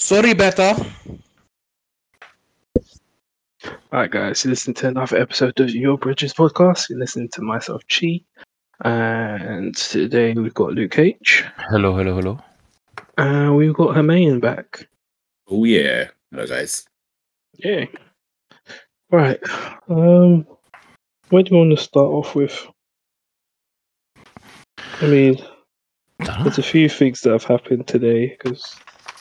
Sorry, better. Alright, guys, you listen to another episode of Your Bridges podcast. You're listening to myself, Chi, and today we've got Luke H. Hello, hello, hello. And we've got Hermione back. Oh yeah. Hello guys. Yeah. Right. Um, where do you want to start off with? I mean, there's a few things that have happened today. Because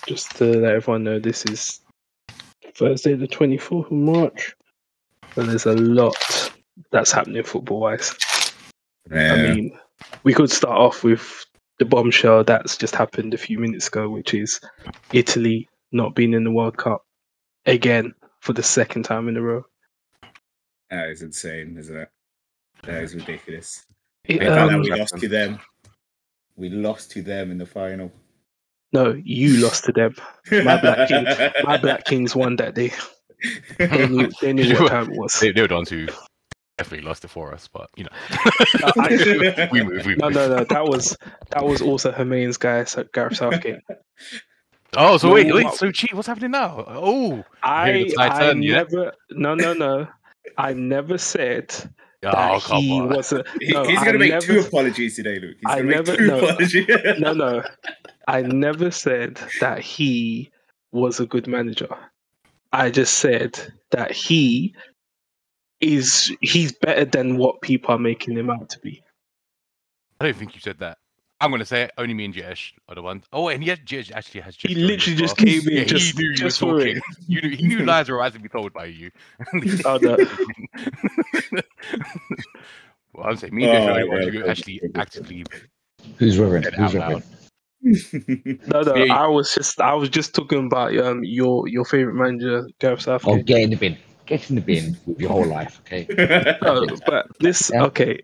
just to let everyone know, this is Thursday, the 24th of March. And there's a lot that's happening football wise. Yeah. I mean, we could start off with the bombshell that's just happened a few minutes ago, which is Italy not being in the World Cup again for the second time in a row. that is insane, isn't it? That is ridiculous. It, um, we lost to them. We lost to them in the final. No, you lost to them. My Black King- My Black Kings won that day. They knew, they knew what time it was. They, they were the ones who definitely lost it for us, but you know, I- we moved. We no, moved. no, no. That was that was also Hermaine's guy, so Gareth Southgate. Oh, so No, wait, wait. what- So, cheat. What's happening now? Oh, I, I turn, yeah? never, no, no, no. I never said oh, that come he on. was a. No, he's going to make never- two apologies today, Luke. He's I going to make never- two no. apologies. no, no. I never said that he was a good manager. I just said that he is he's better than what people are making him out to be. I don't think you said that. I'm gonna say it. Only me and Jesh are the ones. Oh, and yet Jesh actually has. He just joined literally just well. came in Yeah, just, he knew you were for talking. it. You knew, he knew lies were about to be told by you. Oh, no. well, I'm saying me and Jesh Oh, are the oh, ones yeah, who actually actively Who's Reverend? said Who's out loud. Reverend? No, no, Yeah. I was just I was just talking about um your your favorite manager, Gareth Southgate. Oh, get in the bin. Get in the bin with your whole life, okay? No, but this Yeah. okay,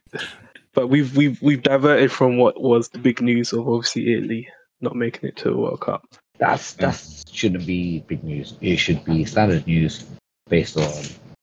but we've we've we've diverted from what was the big news of obviously Italy not making it to the World Cup. That's that shouldn't be big news. It should be standard news based on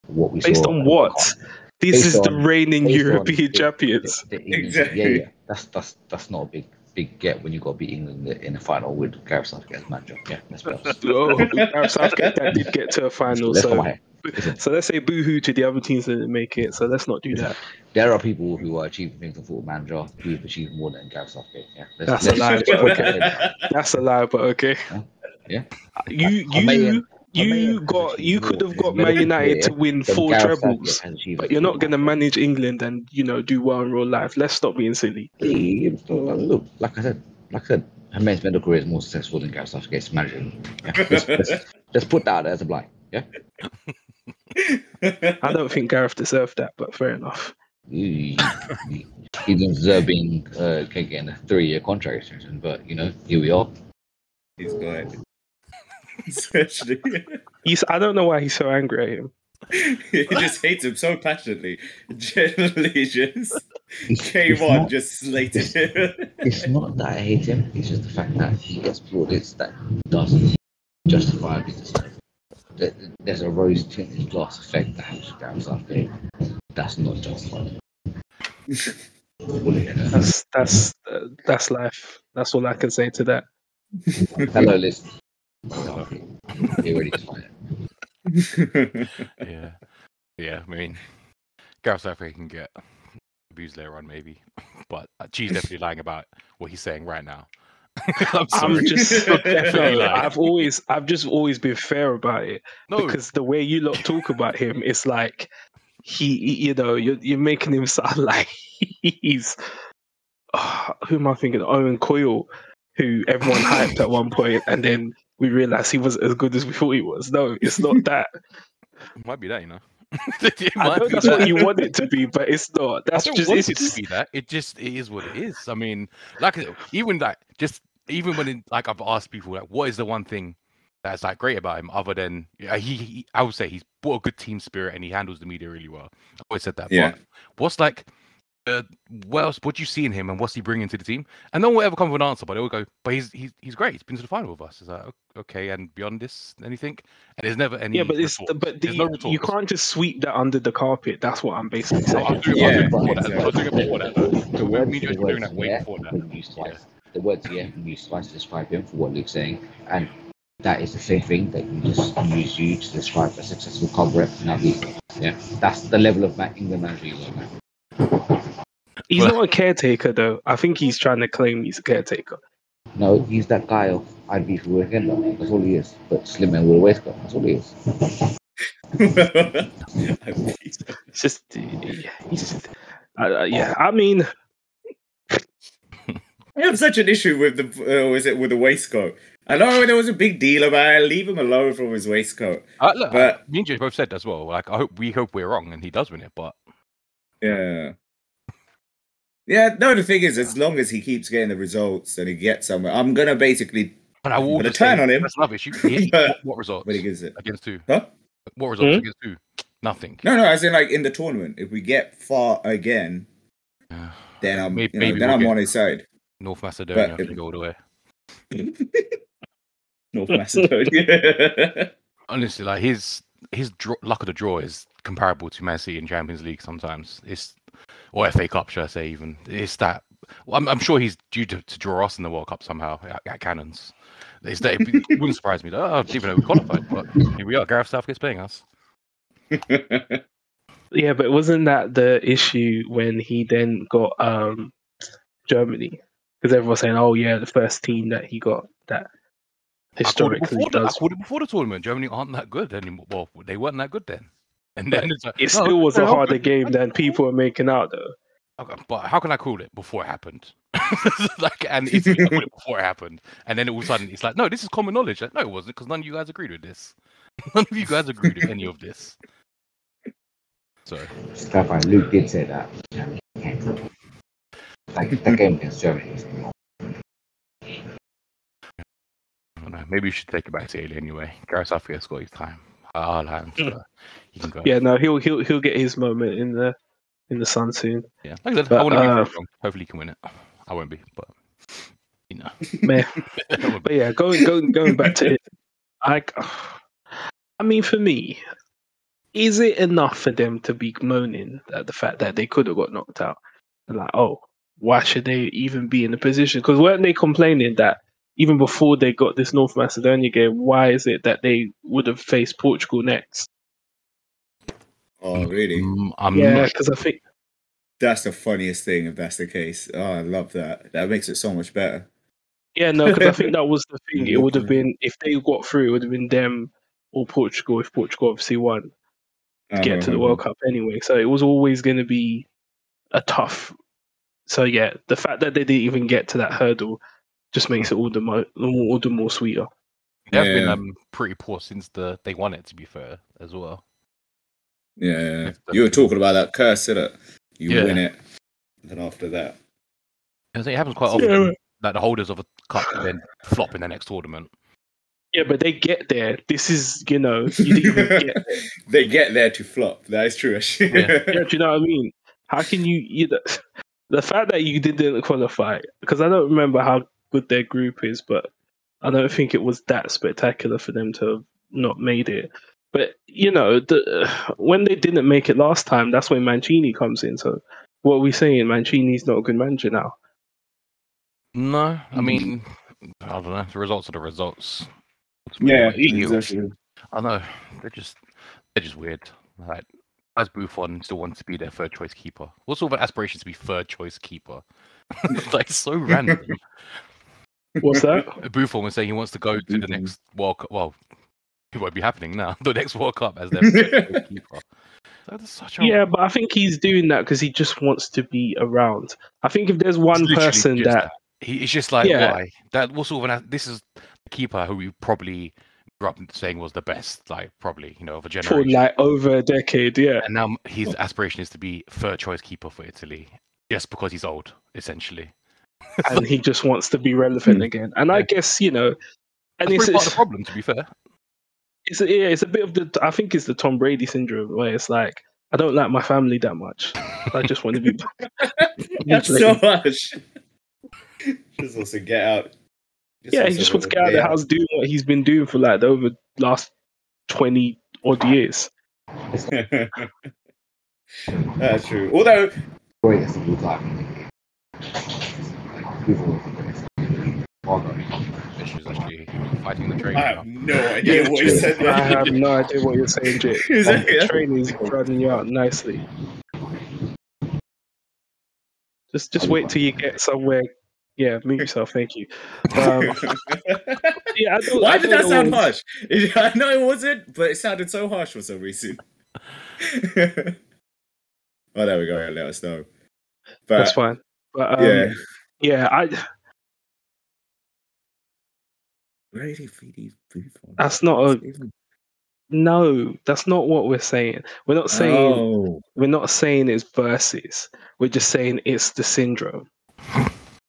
what we saw. Based saw. on what? This is the reigning European champions. The- the England- Exactly. Yeah, yeah. That's that's that's not a big big get when you got to beat England in the- final with Gareth Southgate as manager. Yeah, let's be honest. Oh, Gareth Southgate that did get to a final, Let's so so let's say boohoo to the other teams that didn't make it. So let's not do that. There are people who are achieving things on football manager who've achieved more than Gareth Southgate. Yeah, let's, That's let's, a lie, let's but put it in there. That's a lie, but okay. Yeah. You you Hermaine- you got you could have got Man United to win four Gareth trebles, Southgate has achieved but you're not going to manage England and you know do well in real life. Let's stop being silly. Look, like I said, like I said, Hermain's medical career is more successful than Gareth Southgate's managing. Yeah, let's, let's, let's put that out there as a blind. Yeah. I don't think Gareth deserved that, but fair enough. He, he, he didn't deserve being uh, getting a three-year contract extension, but you know, here we are. He's got it. Especially, He's I don't know why he's so angry at him. he just hates him so passionately. Generally, just It's, came it's on, not, just slated him. it's not that I hate him. It's just the fact that he gets plaudits that doesn't justify his There- There's a rose-tinted glass effect that happens with Gareth Southgate. That's not justified. That's that's uh, that's life. That's all I can say to that. Hello, Liz. You already defined. Yeah, yeah. I mean, Gareth Southgate can get abused later on, maybe, but uh, Cheese definitely lying about what he's saying right now. I'm sorry. I'm just definitely no, lying. I've always I've just always been fair about it no, because the way you lot talk about him, it's like he, you know, you're you're making him sound like he's Ah, who am I thinking? Owen Coyle, who everyone hyped at one point, and then we realized he wasn't as good as we thought he was. No, it's not that. it might be that, you know. It I know that's that. what you want it to be, but it's not. That's I don't just want it's it just to be that. It just it is what it is. I mean, like even like just even when in, like I've asked people like, what is the one thing that's like great about him other than yeah, he, he I would say he's brought a good team spirit and he handles the media really well. I've always said that. Yeah. But what's like uh, what else? What do you see in him, and what's he bringing to the team? And no one will ever come with an answer, but they will go, "But he's he's he's great. He's been to the final with us." It's like okay, and beyond this, anything? And there's never any. yeah, but it's retort. but the, no you can't just sweep that under the carpet. That's what I'm basically No, I'm saying. doing, Yeah, I'm doing before that. I'm doing before that. though. The So words, me and you the doing that way yeah before that. used Yeah. twice. The words yeah have been used twice to describe him for what Luke's saying, and that is the same thing that you just use you to describe a successful club rep now these days. Yeah, that's the level of ma- England manager you are now. He's Well- not a caretaker though. I think he's trying to claim he's a caretaker. No, he's that guy of I'd be for weekend. That's all he is. But slim man with a waistcoat. That's all he is. It's just, he's just, uh, uh, yeah. I mean, I have such an issue with the uh, was it with the waistcoat. I know there was a big deal about it. Leave him alone from his waistcoat. Uh, look, But- me and Jay both said as well. Like, I hope we hope we're wrong and he does win it, but Yeah. Yeah, no, the thing is, as long as he keeps getting the results and he gets somewhere, I'm gonna basically but I will But a just say, turn on him. That's another issue. He- But- what, what results when he gives it. against who? Huh? What results Hmm? against who? Nothing. No, no, as in like in the tournament. If we get far again, Yeah. then I'm Maybe- you know, maybe then we'll I'm on his side. North Macedonia But- can go all the way. North Macedonia. Honestly, like his his draw, luck of the draw is comparable to Man City in Champions League. Sometimes it's or FA Cup, should I say? Even it's that. Well, I'm, I'm sure he's due to, to draw us in the World Cup somehow at, at Cannons. It's that, it wouldn't surprise me. Though. Oh, even know we qualified, but here we are. Gareth Southgate's playing us. yeah, but wasn't that the issue when he then got um Germany? Because everyone's saying, "Oh yeah, the first team that he got that I called, it historically before the, I does." called it before the tournament. Germany aren't that good anymore. Well, they weren't that good then. And then like, It oh, still was a harder game than people are making out, though. Okay, but how can I call it before it happened? like, and it's I it before it happened, and then all of a sudden it's like, no, this is common knowledge. Like, no, it wasn't because none of you guys agreed with this. none of you guys agreed with any of this. So Clarify, Luke did say that. Like that game against Germany. I don't know. Maybe we should take it back to Italy anyway. Gareth Southgate's got his time. I'll he can go. Yeah, no, he'll he'll he'll get his moment in the in the sun soon. yeah. Like I said, But, to be uh, very wrong. Hopefully, he can win it. I won't be, but you know. Man. I won't be. But yeah, going going going back to it, I, I mean, for me, is it enough for them to be moaning at the fact that they could have got knocked out? And like, oh, why should they even be in the position? Because weren't they complaining that even before they got this North Macedonia game, why is it that they would have faced Portugal next? oh, really? Mm, I'm yeah, not because I think That's the funniest thing if that's the case. Oh, I love that. That makes it so much better. Yeah, no, because I think that was the thing. It would have been if they got through, it would have been them or Portugal. If Portugal obviously won to get to the World Cup anyway, so it was always going to be a tough. So yeah, the fact that they didn't even get to that hurdle just makes it all the more all the more sweeter. They have been um, pretty poor since the they won it. To be fair, as well. Yeah, yeah. You were talking about that curse, innit? You Yeah. win it. And then after that. I think it happens quite Yeah, often right. that the holders of a cup then flop in the next tournament. Yeah, but they get there. This is you know you didn't even get there. they get there to flop. That is true. Yeah. Yeah, do you know what I mean? How can you you know, the fact that you didn't qualify because I don't remember how good their group is, but I don't think it was that spectacular for them to have not made it. But you know, the, when they didn't make it last time, that's when Mancini comes in. So what are we saying? Mancini's not a good manager now. No, I Mm. mean, I don't know. The results are the results. yeah, Ultimately, what you- exactly. I know they're just they're just weird. Like as Buffon still wants to be their third choice keeper. What sort of aspirations to be third choice keeper? like so random. What's that? Buffon was saying he wants to go to the next World Cup. Well, it won't be happening now. The next World Cup as their third keeper. That is such a yeah, but I think he's doing that because he just wants to be around. I think if there's one person just that He, it's just like Yeah. why that what sort of an, this is the keeper who we probably grew up saying was the best, like probably you know of a for generation. like over a decade, yeah. and now his aspiration is to be third choice keeper for Italy, just because he's old, essentially. and he just wants to be relevant hmm. again. And I guess you know, and That's it's probably part of it's, the problem, to be fair. it's a, yeah, it's a bit of the I think it's the Tom Brady syndrome where it's like I don't like my family that much. I just want to be. That's so much. just wants to get out. yeah, he just wants to get out of the house doing what he's been doing for like the over the last twenty odd years. That's true. Although, Great as a good time. Like, people will think that it's- Margot. Fish is actually fighting the train. I now. have no idea what he said. I have no idea what you're saying, Jit. Is that- The train is running you out nicely. Just just wait till you get somewhere. Yeah, move yourself. Thank you. Um, yeah, I don't, Why I did that sound what- harsh? I know it wasn't, but it sounded so harsh for some reason. oh, there we go. Let us know. But That's fine. But um, yeah, yeah, I where he feed these Buffon? That's not a- no, that's not what we're saying. We're not saying Oh, we're not saying it's versus. We're just saying it's the syndrome.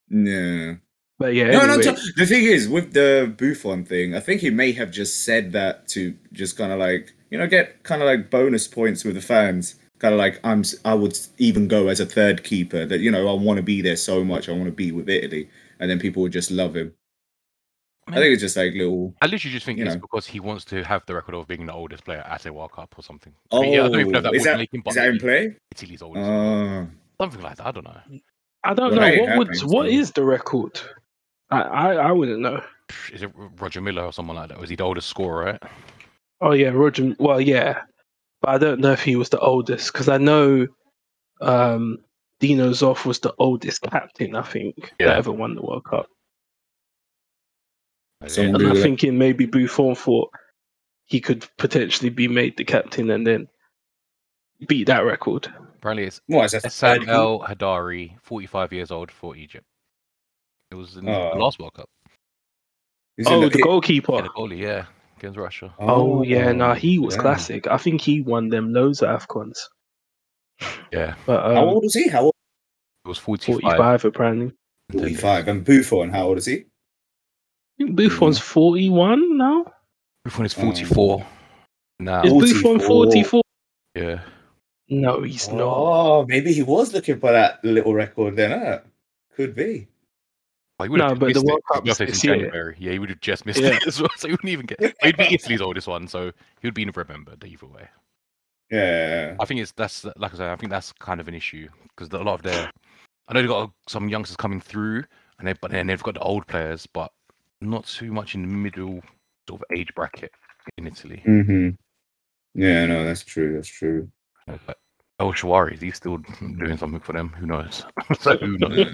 yeah. But yeah, No, no. anyway, t- the thing is, with the Buffon thing, I think he may have just said that to just kind of like you know get kind of like bonus points with the fans. Kind of like I'm, I would even go as a third keeper. That you know I want to be there so much. I want to be with Italy, and then people would just love him. I think it's just like little. I literally just think you it's know. because he wants to have the record of being the oldest player at a World Cup or something. I Oh, mean, yeah, I don't even know if that oh, is would that, make him, but is that in play? Italy's oh. oldest. Oh, something like that. I don't know. I don't Well, know that what would happening, what the record. I, I I wouldn't know. Is it Roger Milla or someone like that? Was he the oldest scorer? Right? Oh yeah, Roger. Well, yeah, but I don't know if he was the oldest because I know um, Dino Zoff was the oldest captain. I think Yeah. that ever won the World Cup. Someone And I'm it. thinking maybe Buffon thought he could potentially be made the captain and then beat that record. Apparently, it's what is that? Sam El Hadari, 45 years old for Egypt. It was in Oh. the last World Cup. He's Oh, the, pit- goalkeeper. Yeah, the goalie, yeah, against Russia. Oh, yeah, no, he was yeah. classic. I think he won them loads of Afcons. Yeah, But How um, old is he? How old? it was 45. 45 apparently. and Forty-five. And Buffon, how old is he? I think Buffon's 41 now. Buffon is 44 now. Is Buffon 44? 44? Yeah, No, he's not. Oh, maybe he was looking for that little record then. Huh? Could be. He would No, have but the. World His Cup's birthday's this in year. Yeah, he would have just missed Yeah. it as well, so he wouldn't even get. He'd be Italy's oldest one, so he would be remembered either way. Yeah. I think it's that's like I said. I think that's kind of an issue because a lot of their, I know they've got some youngsters coming through, and they but then they've got the old players, but not too much in the middle sort of age bracket in Italy. Mm-hmm. Yeah, no, that's true. That's true. You know, But El Shaarawy, he's still doing something for them. Who knows? so who knows?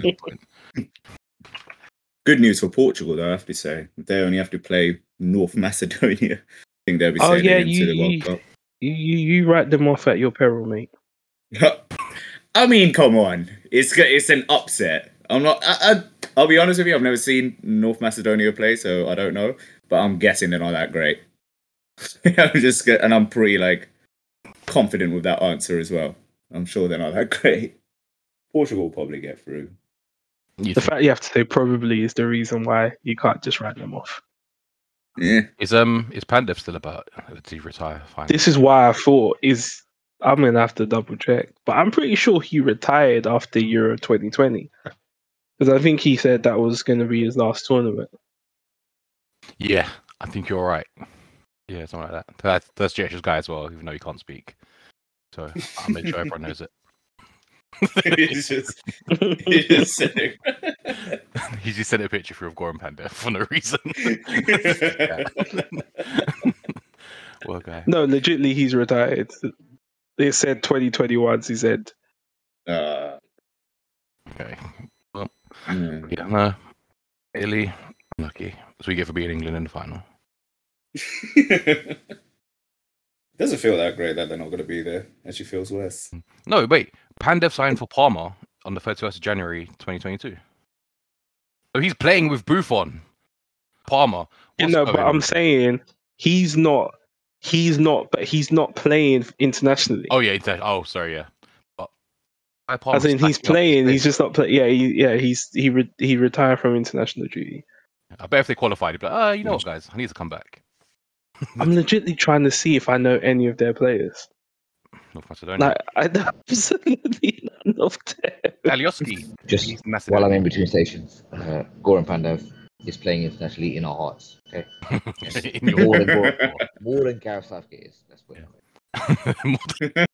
At this point? Good news for Portugal, though. I have to say, they only have to play North Macedonia. I think they'll be Oh, yeah, into you- the World You, you, you write them off at your peril, mate. I mean, come on, it's it's an upset. I'm not. I, I, I'll be honest with you. I've never seen North Macedonia play, so I don't know. But I'm guessing they're not that great. I'm just, and I'm pretty like confident with that answer as well. I'm sure they're not that great. Portugal will probably get through. You The think- fact you have to say probably is the reason why you can't just write them off. Yeah. Is um is Pandev still about to retire? Finally? This is why I thought is I'm gonna have to double check, but I'm pretty sure he retired after Euro 2020 because I think he said that was going to be his last tournament. Yeah, I think you're right. Yeah, something like that. That's that's Jesh's guy as well, even though he can't speak. So I'll make sure everyone knows it. It's just, it's just sitting. he just sent a picture through of Goran Pandev for no reason. well, guy. No, legitly, he's retired. They said 2021. He said, Uh, Okay. yeah. Yeah, no. Italy, lucky. So we get for beating England in the final. Doesn't feel that great that they're not going to be there. Actually, feels worse. No, wait. Pandev signed for Parma on the 31st of January 2022. So he's playing with Buffon. Parma. "You know, but I'm saying he's not. He's not, but he's not playing internationally. Oh yeah, oh sorry, yeah. But As in, he's stacking up his playing. He's just not playing. Yeah, he, yeah. He's he re- he retired from international duty. I bet if they qualified, he'd be like, oh, you know what, guys, I need to come back. I'm legitly trying to see if I know any of their players. North Macedonia. Like I know absolutely none of them. Alioski. Just He's while I'm in between stations, uh, Goran Pandev is playing internationally in our hearts. Okay, in your more than Goran, more than Gareth is. That's what. More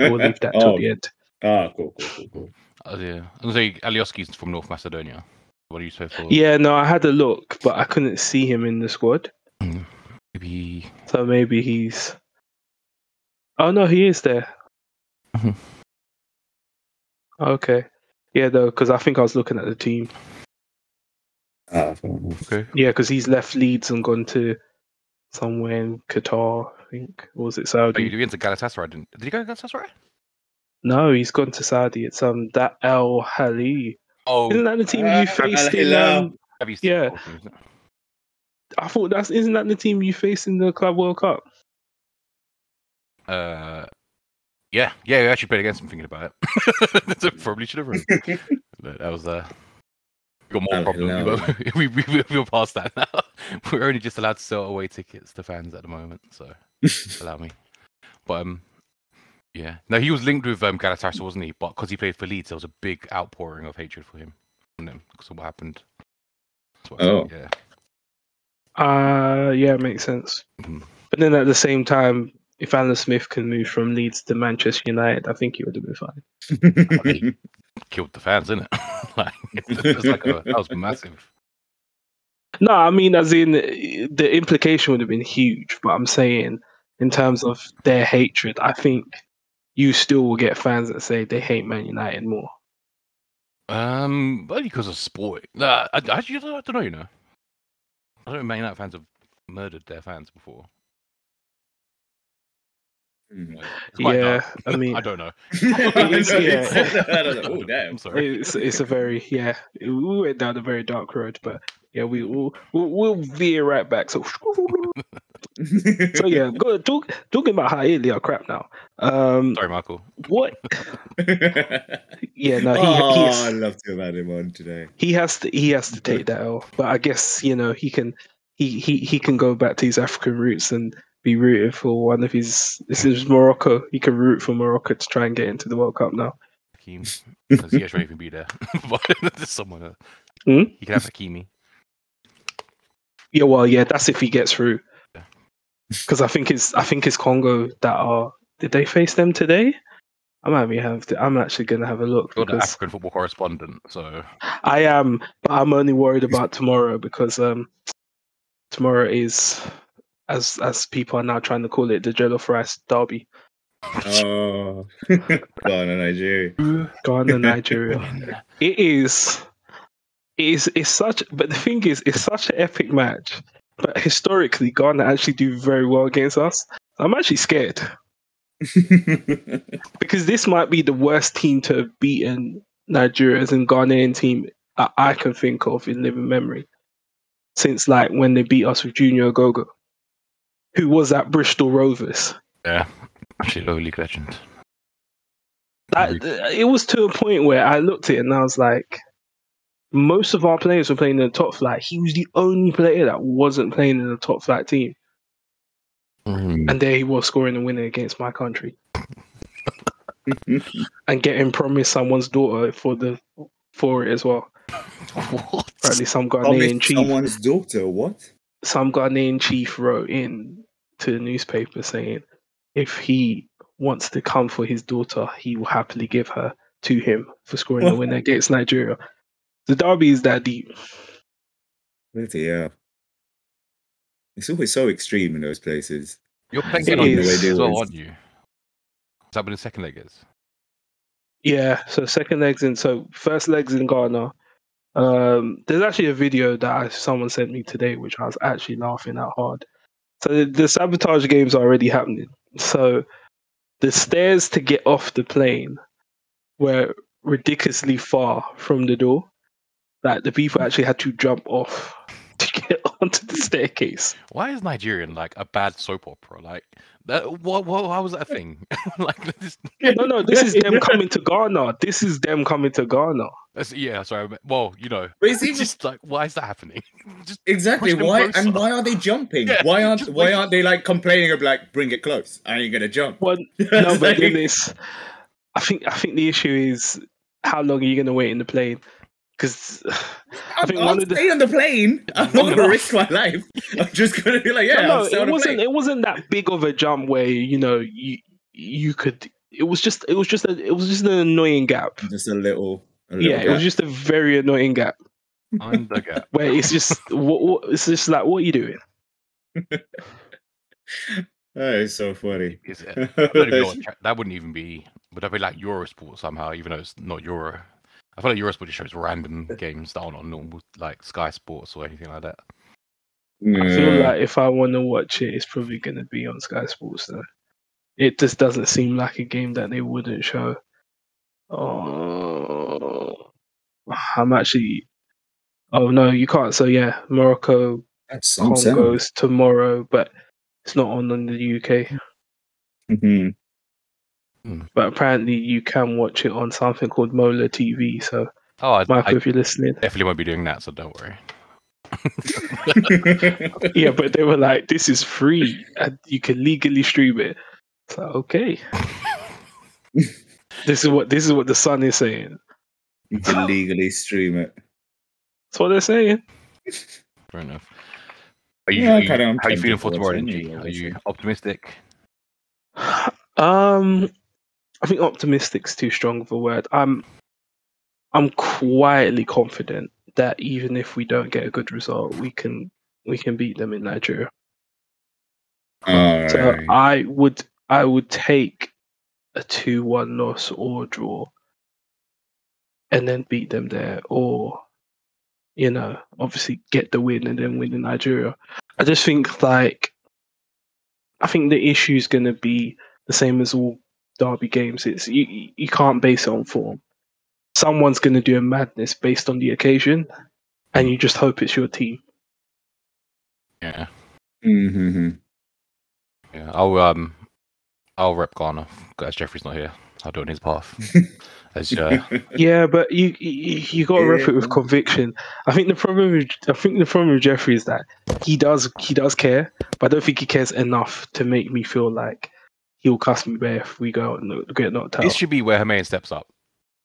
We'll leave that till oh, the end. ah, cool, cool, cool, cool. Uh, yeah, I'm say Alioski's from North Macedonia. What do you say for? Yeah, no, I had a look, but I couldn't see him in the squad. maybe So maybe he's. Oh no, he is there. Mhm. Okay. Yeah, though, because I think I was looking at the team. Ah, okay. Yeah, because he's left Leeds and gone to somewhere in Qatar, I think. Or was it Oh, Saudi? you went to Galatasaray, didn't? Did he go to Galatasaray? No, he's gone to Saudi. It's um that Al-Ahli. Oh, Isn't that the team Ah, you faced in? Al-Hilal. Um, have you yeah. oh. I thought that's isn't that the team you faced in the Club World Cup? Uh, yeah, yeah. We actually played against him. Thinking about it, so probably should have run. That was uh, we got more Al-Hilal. problems. We, we, we, we're past that now. We're only just allowed to sell away tickets to fans at the moment, so allow me. But um, yeah, no, he was linked with um Galatasaray, wasn't he? But because he played for Leeds, there was a big outpouring of hatred for him because of what happened. That's what Oh. think, yeah. Uh yeah, it makes sense. Mhm. But then at the same time, if Alan Smith can move from Leeds to Manchester United, I think he would have been fine. killed the fans, didn't it? like, it was like a, that was massive. No, I mean, as in the implication would have been huge, but I'm saying in terms of their hatred, I think you still will get fans that say they hate Man United more. Um, only because of sport. Nah, I, I, actually, I don't know. You know, I don't know. Man United fans have murdered their fans before. Hmm. Yeah, dark. I mean, I don't know. is, yeah. oh damn! I'm sorry. it's it's a very yeah. We went down a very dark road, but yeah, we will we'll, we'll veer right back. So so yeah, good. talk talking about how Italy are crap now. Um, Sorry, Michael. what? Yeah, no, he oh, he, I'd love to have had him on today. he has to he has to take that L. But I guess you know he can he he he can go back to his African roots and be rooted for one of his. This is Morocco. He can root for Morocco to try and get into the World Cup now. Hakeem, because he actually even be there. but there's someone. Uh, Hmm? You can have Hakimi. Yeah, well, yeah, that's if he gets through. Because I think it's I think it's Congo that are. Did they face them today? I might be have. To, I'm actually gonna have a look You're the African football correspondent, so I am, but I'm only worried about tomorrow because um, tomorrow is, as as people are now trying to call it, the Jollof Rice Derby. Oh, Ghana, Nigeria. Ghana, Nigeria. It is. It is. It's such. But the thing is, it's such an epic match. But historically, Ghana actually do very well against us. I'm actually scared because this might be the worst team to have beaten Nigeria as in Ghanaian team I, I can think of in living memory since like when they beat us with Junior Agogo, who was at Bristol Rovers. yeah, actually low league legend. That it was to a point where I looked at it and I was like, most of our players were playing in the top flight. He was the only player that wasn't playing in the top flight team, Mm. and there he was scoring a winner against my country and getting promised someone's daughter for the for it as well. what? Apparently, some Ghanaian chief, someone's daughter. What? some Ghanaian chief wrote in to the newspaper saying if he wants to come for his daughter, he will happily give her to him for scoring the winner against Nigeria. The derby is that deep. Bloody hell. It's always so extreme in those places. You're playing It it on is. this as well, aren't you? Is that what the second leg is? Yeah, so second legs in so first legs in Ghana. Um, there's actually a video that I, someone sent me today, which I was actually laughing at hard. So the, the sabotage games are already happening. So the stairs to get off the plane were ridiculously far from the door. Like the people actually had to jump off to get onto the staircase. Why is Nigerian like a bad soap opera? Like that? What? what how was that a thing? like this? No, no, this is them coming to Ghana. This is them coming to Ghana. That's, yeah, sorry. Well, you know, But it's it's even just like why is that happening? Just exactly push them why and why are they jumping? Yeah, why aren't just why aren't they like complaining of like bring it close? I ain't gonna jump. Well, no, but like- then it's. I think I think the issue is how long are you going to wait in the plane? Because I'm, think I'll one of the- stay on the plane. I'm not gonna risk my life. I'm just gonna be like, yeah, no, I'll stay it the wasn't plane. it wasn't that big of a jump where you know you you could it was just it was just a, it was just an annoying gap. Just a little. A little Yeah, it was just a very annoying gap I'm the gap. where it's just what, what it's just like what are you doing? That is so funny. Is it? I don't even know what cha- that wouldn't even be. Would that be like Eurosport somehow? Even though it's not Euro. I feel like Eurosport just shows random games that aren't on normal like Sky Sports or anything like that. I feel like if I want to watch it, it's probably going to be on Sky Sports though. It just doesn't seem like a game that they wouldn't show. Oh, I'm actually. Oh no, you can't. So yeah, Morocco That's. Congo's tomorrow, but it's not on in the UK. Mm-hmm. Mhm. But apparently, you can watch it on something called Mola TV. So, Oh, I, Michael, I if you're listening, definitely won't be doing that, so don't worry. yeah, but they were like, "This is free, and you can legally stream it." So okay, this is what this is what the Sun is saying. you can legally stream it. That's what they're saying. Fair enough. Are you, Yeah, are you- kinda how are you feeling for tomorrow, watch then, any G? of Are you optimistic? Um, I think optimistic's too strong of a word. I'm, I'm quietly confident that even if we don't get a good result, we can we can beat them in Nigeria. All So right. I would I would take a two one loss or draw, and then beat them there, or you know, obviously get the win and then win in Nigeria. I just think like I think the issue is going to be the same as all derby games. It's you you- you can't base it on form. Someone's going to do a madness based on the occasion, and you just hope it's your team. Yeah. Mm-hmm. Yeah. I'll um I'll rep Ghana as Jeffrey's not here. I'll do it on his path. As uh, Yeah, but you you, you got to rep it with conviction. I think the problem with I think the problem with Jeffrey is that he does he does care, but I don't think he cares enough to make me feel like he'll cuss me bare if we go out and get knocked out. this should be where Hermaine steps up.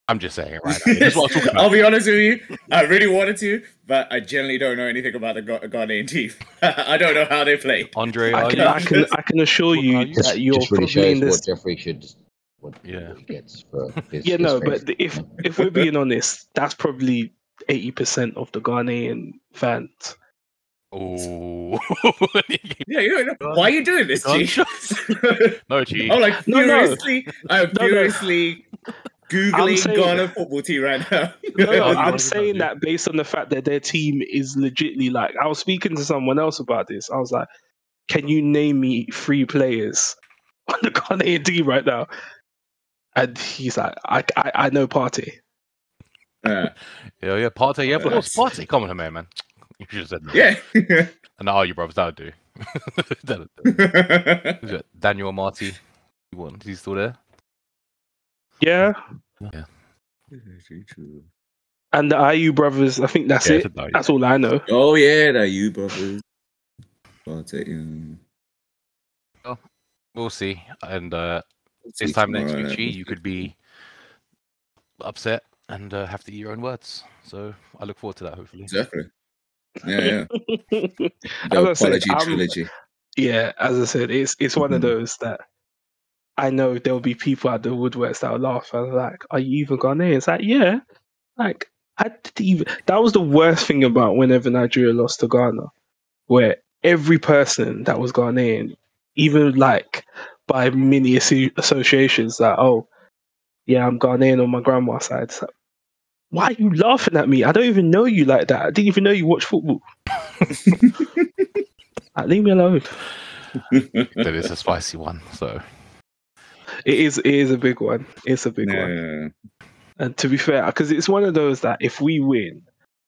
I'm just saying it right now. This is what I'm talking I'll be honest with you. I really wanted to, but I generally don't know anything about the Gha- Ghanaian team. I don't know how they play. Andre, I can. I can I can assure you are? Just, that you're just really probably shows this. what Jeffrey should, what, Yeah. he gets for his. Yeah, his no, faith. but if if we're being honest, that's probably eighty percent of the Ghanaian fans. Oh, Yeah, you know, why are you doing this, G? Gunshots. no, G. I'm like No, no. furiously, I'm No, no. furiously I'm googling saying- Ghana football team right now. No, no, I'm saying that based on the fact that their team is legitly like. I was speaking to someone else about this. I was like, "Can you name me three players on the Ghanaian team right now?" And he's like, "I, I, I know Partey." Uh, Yeah, yeah, Partey. Yeah, but what's Yes. Partey? Come on, Hermaine, man. You should have said that. yeah. And now you brothers, that'll do. That'll do. Daniel Amartey. You want? Is he still there? Yeah, Yeah. and the Ayew brothers. I think that's Yeah, it. it's. That's all I know. oh yeah, that you brothers. I'll take you. We'll see. And uh, See this time next week, G, you could be upset and uh, have to eat your own words. So I look forward to that. Hopefully. Exactly. Yeah, yeah. The said, apology I'm- trilogy. Yeah, as I said, it's it's one of Mhm. those that I know there'll be people at the woodworks that'll laugh. Was like, "Are you even Ghanaian?" It's like, yeah, like I didn't even. That was the worst thing about whenever Nigeria lost to Ghana, where every person that was Ghanaian, even like by many associations, that oh, yeah, I'm Ghanaian on my grandma's side. Why are you laughing at me? I don't even know you like that. I didn't even know you watch football. Like, leave me alone. that is a spicy one. So It is. It is a big one. It's a big one. And to be fair, because it's one of those that if we win,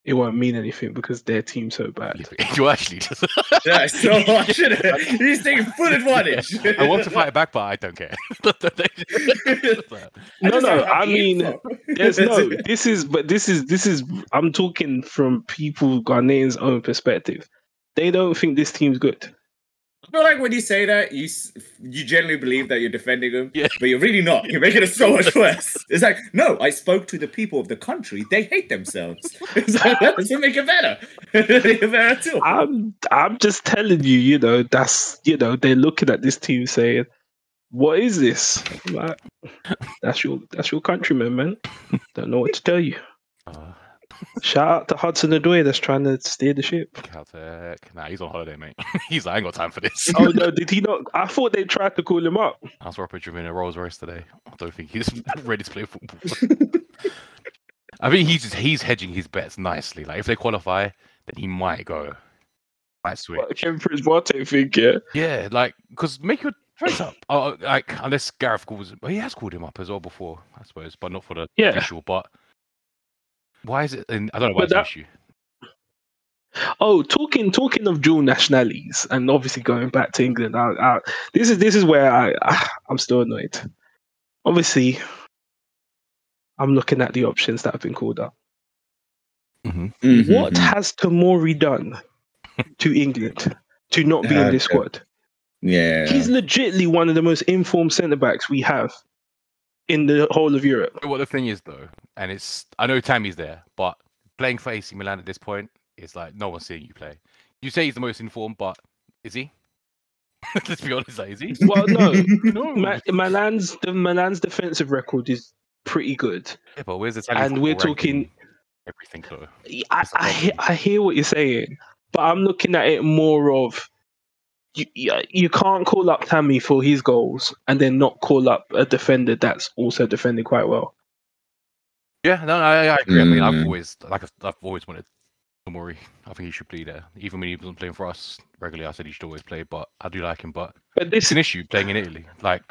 it won't mean anything because their team's so bad. you actually just. Yeah, so I should have. He's taking full advantage. I want to fight back, but I don't care. No, no. I mean, there's no. This is, but this is, this is. I'm talking from people Ghanaians' own perspective. They don't think this team's good. I feel like when you say that, you you generally believe that you're defending them, Yeah. but you're really not. You're making it so much worse. It's like, no, I spoke to the people of the country. They hate themselves. It's like, that doesn't make it better. Make better too. I'm, I'm just telling you. You know, that's, you know, they're looking at this team saying, what is this? Like, that's your that's your countryman, man. Don't know what to tell you. Uh, Shout out to Hudson Odoi that's trying to steer the ship. Caltech. Nah, he's on holiday, mate. he's like, I ain't got time for this. Oh no, did he not? I thought they tried to call him up. I saw a picture him in a Rolls Royce today. I don't think he's ready to play football. I think he's just, he's hedging his bets nicely. Like if they qualify, then he might go. Might switch. What Kevin Prince Boateng think, yeah. Yeah, like because make your choice up. Oh, like unless Gareth calls, well, he has called him up as well before, I suppose, but not for the Yeah. official. But why is it? In, I don't know why But it's an that- issue. Oh, talking talking of dual nationalities, and obviously going back to England, I, I, this is this is where I, I I'm still annoyed. Obviously, I'm looking at the options that have been called up. Mhm, What mhm. has Tomori done to England to not be in this squad? Yeah. He's legitimately one of the most informed centre backs we have in the whole of Europe. What the thing is though, and it's I know Tammy's there, but playing for AC Milan at this point, is like no one's seeing you play. You say he's the most informed, but is he? Let's be honest, like, is he? Well, no, No. Ma- Milan's the Milan's defensive record is pretty good. Yeah, but where's the Italian and we're talking- everything though? I, I. I hear what you're saying, but I'm looking at it more of you, you, you can't call up Tammy for his goals and then not call up a defender that's also defending quite well. Yeah, no, I, I agree. I mean, I've Mm. always like I've, I've always wanted Tomori. I think he should be there, even when he wasn't playing for us regularly. I said he should always play, but I do like him. But But this it's an issue playing in Italy. Like,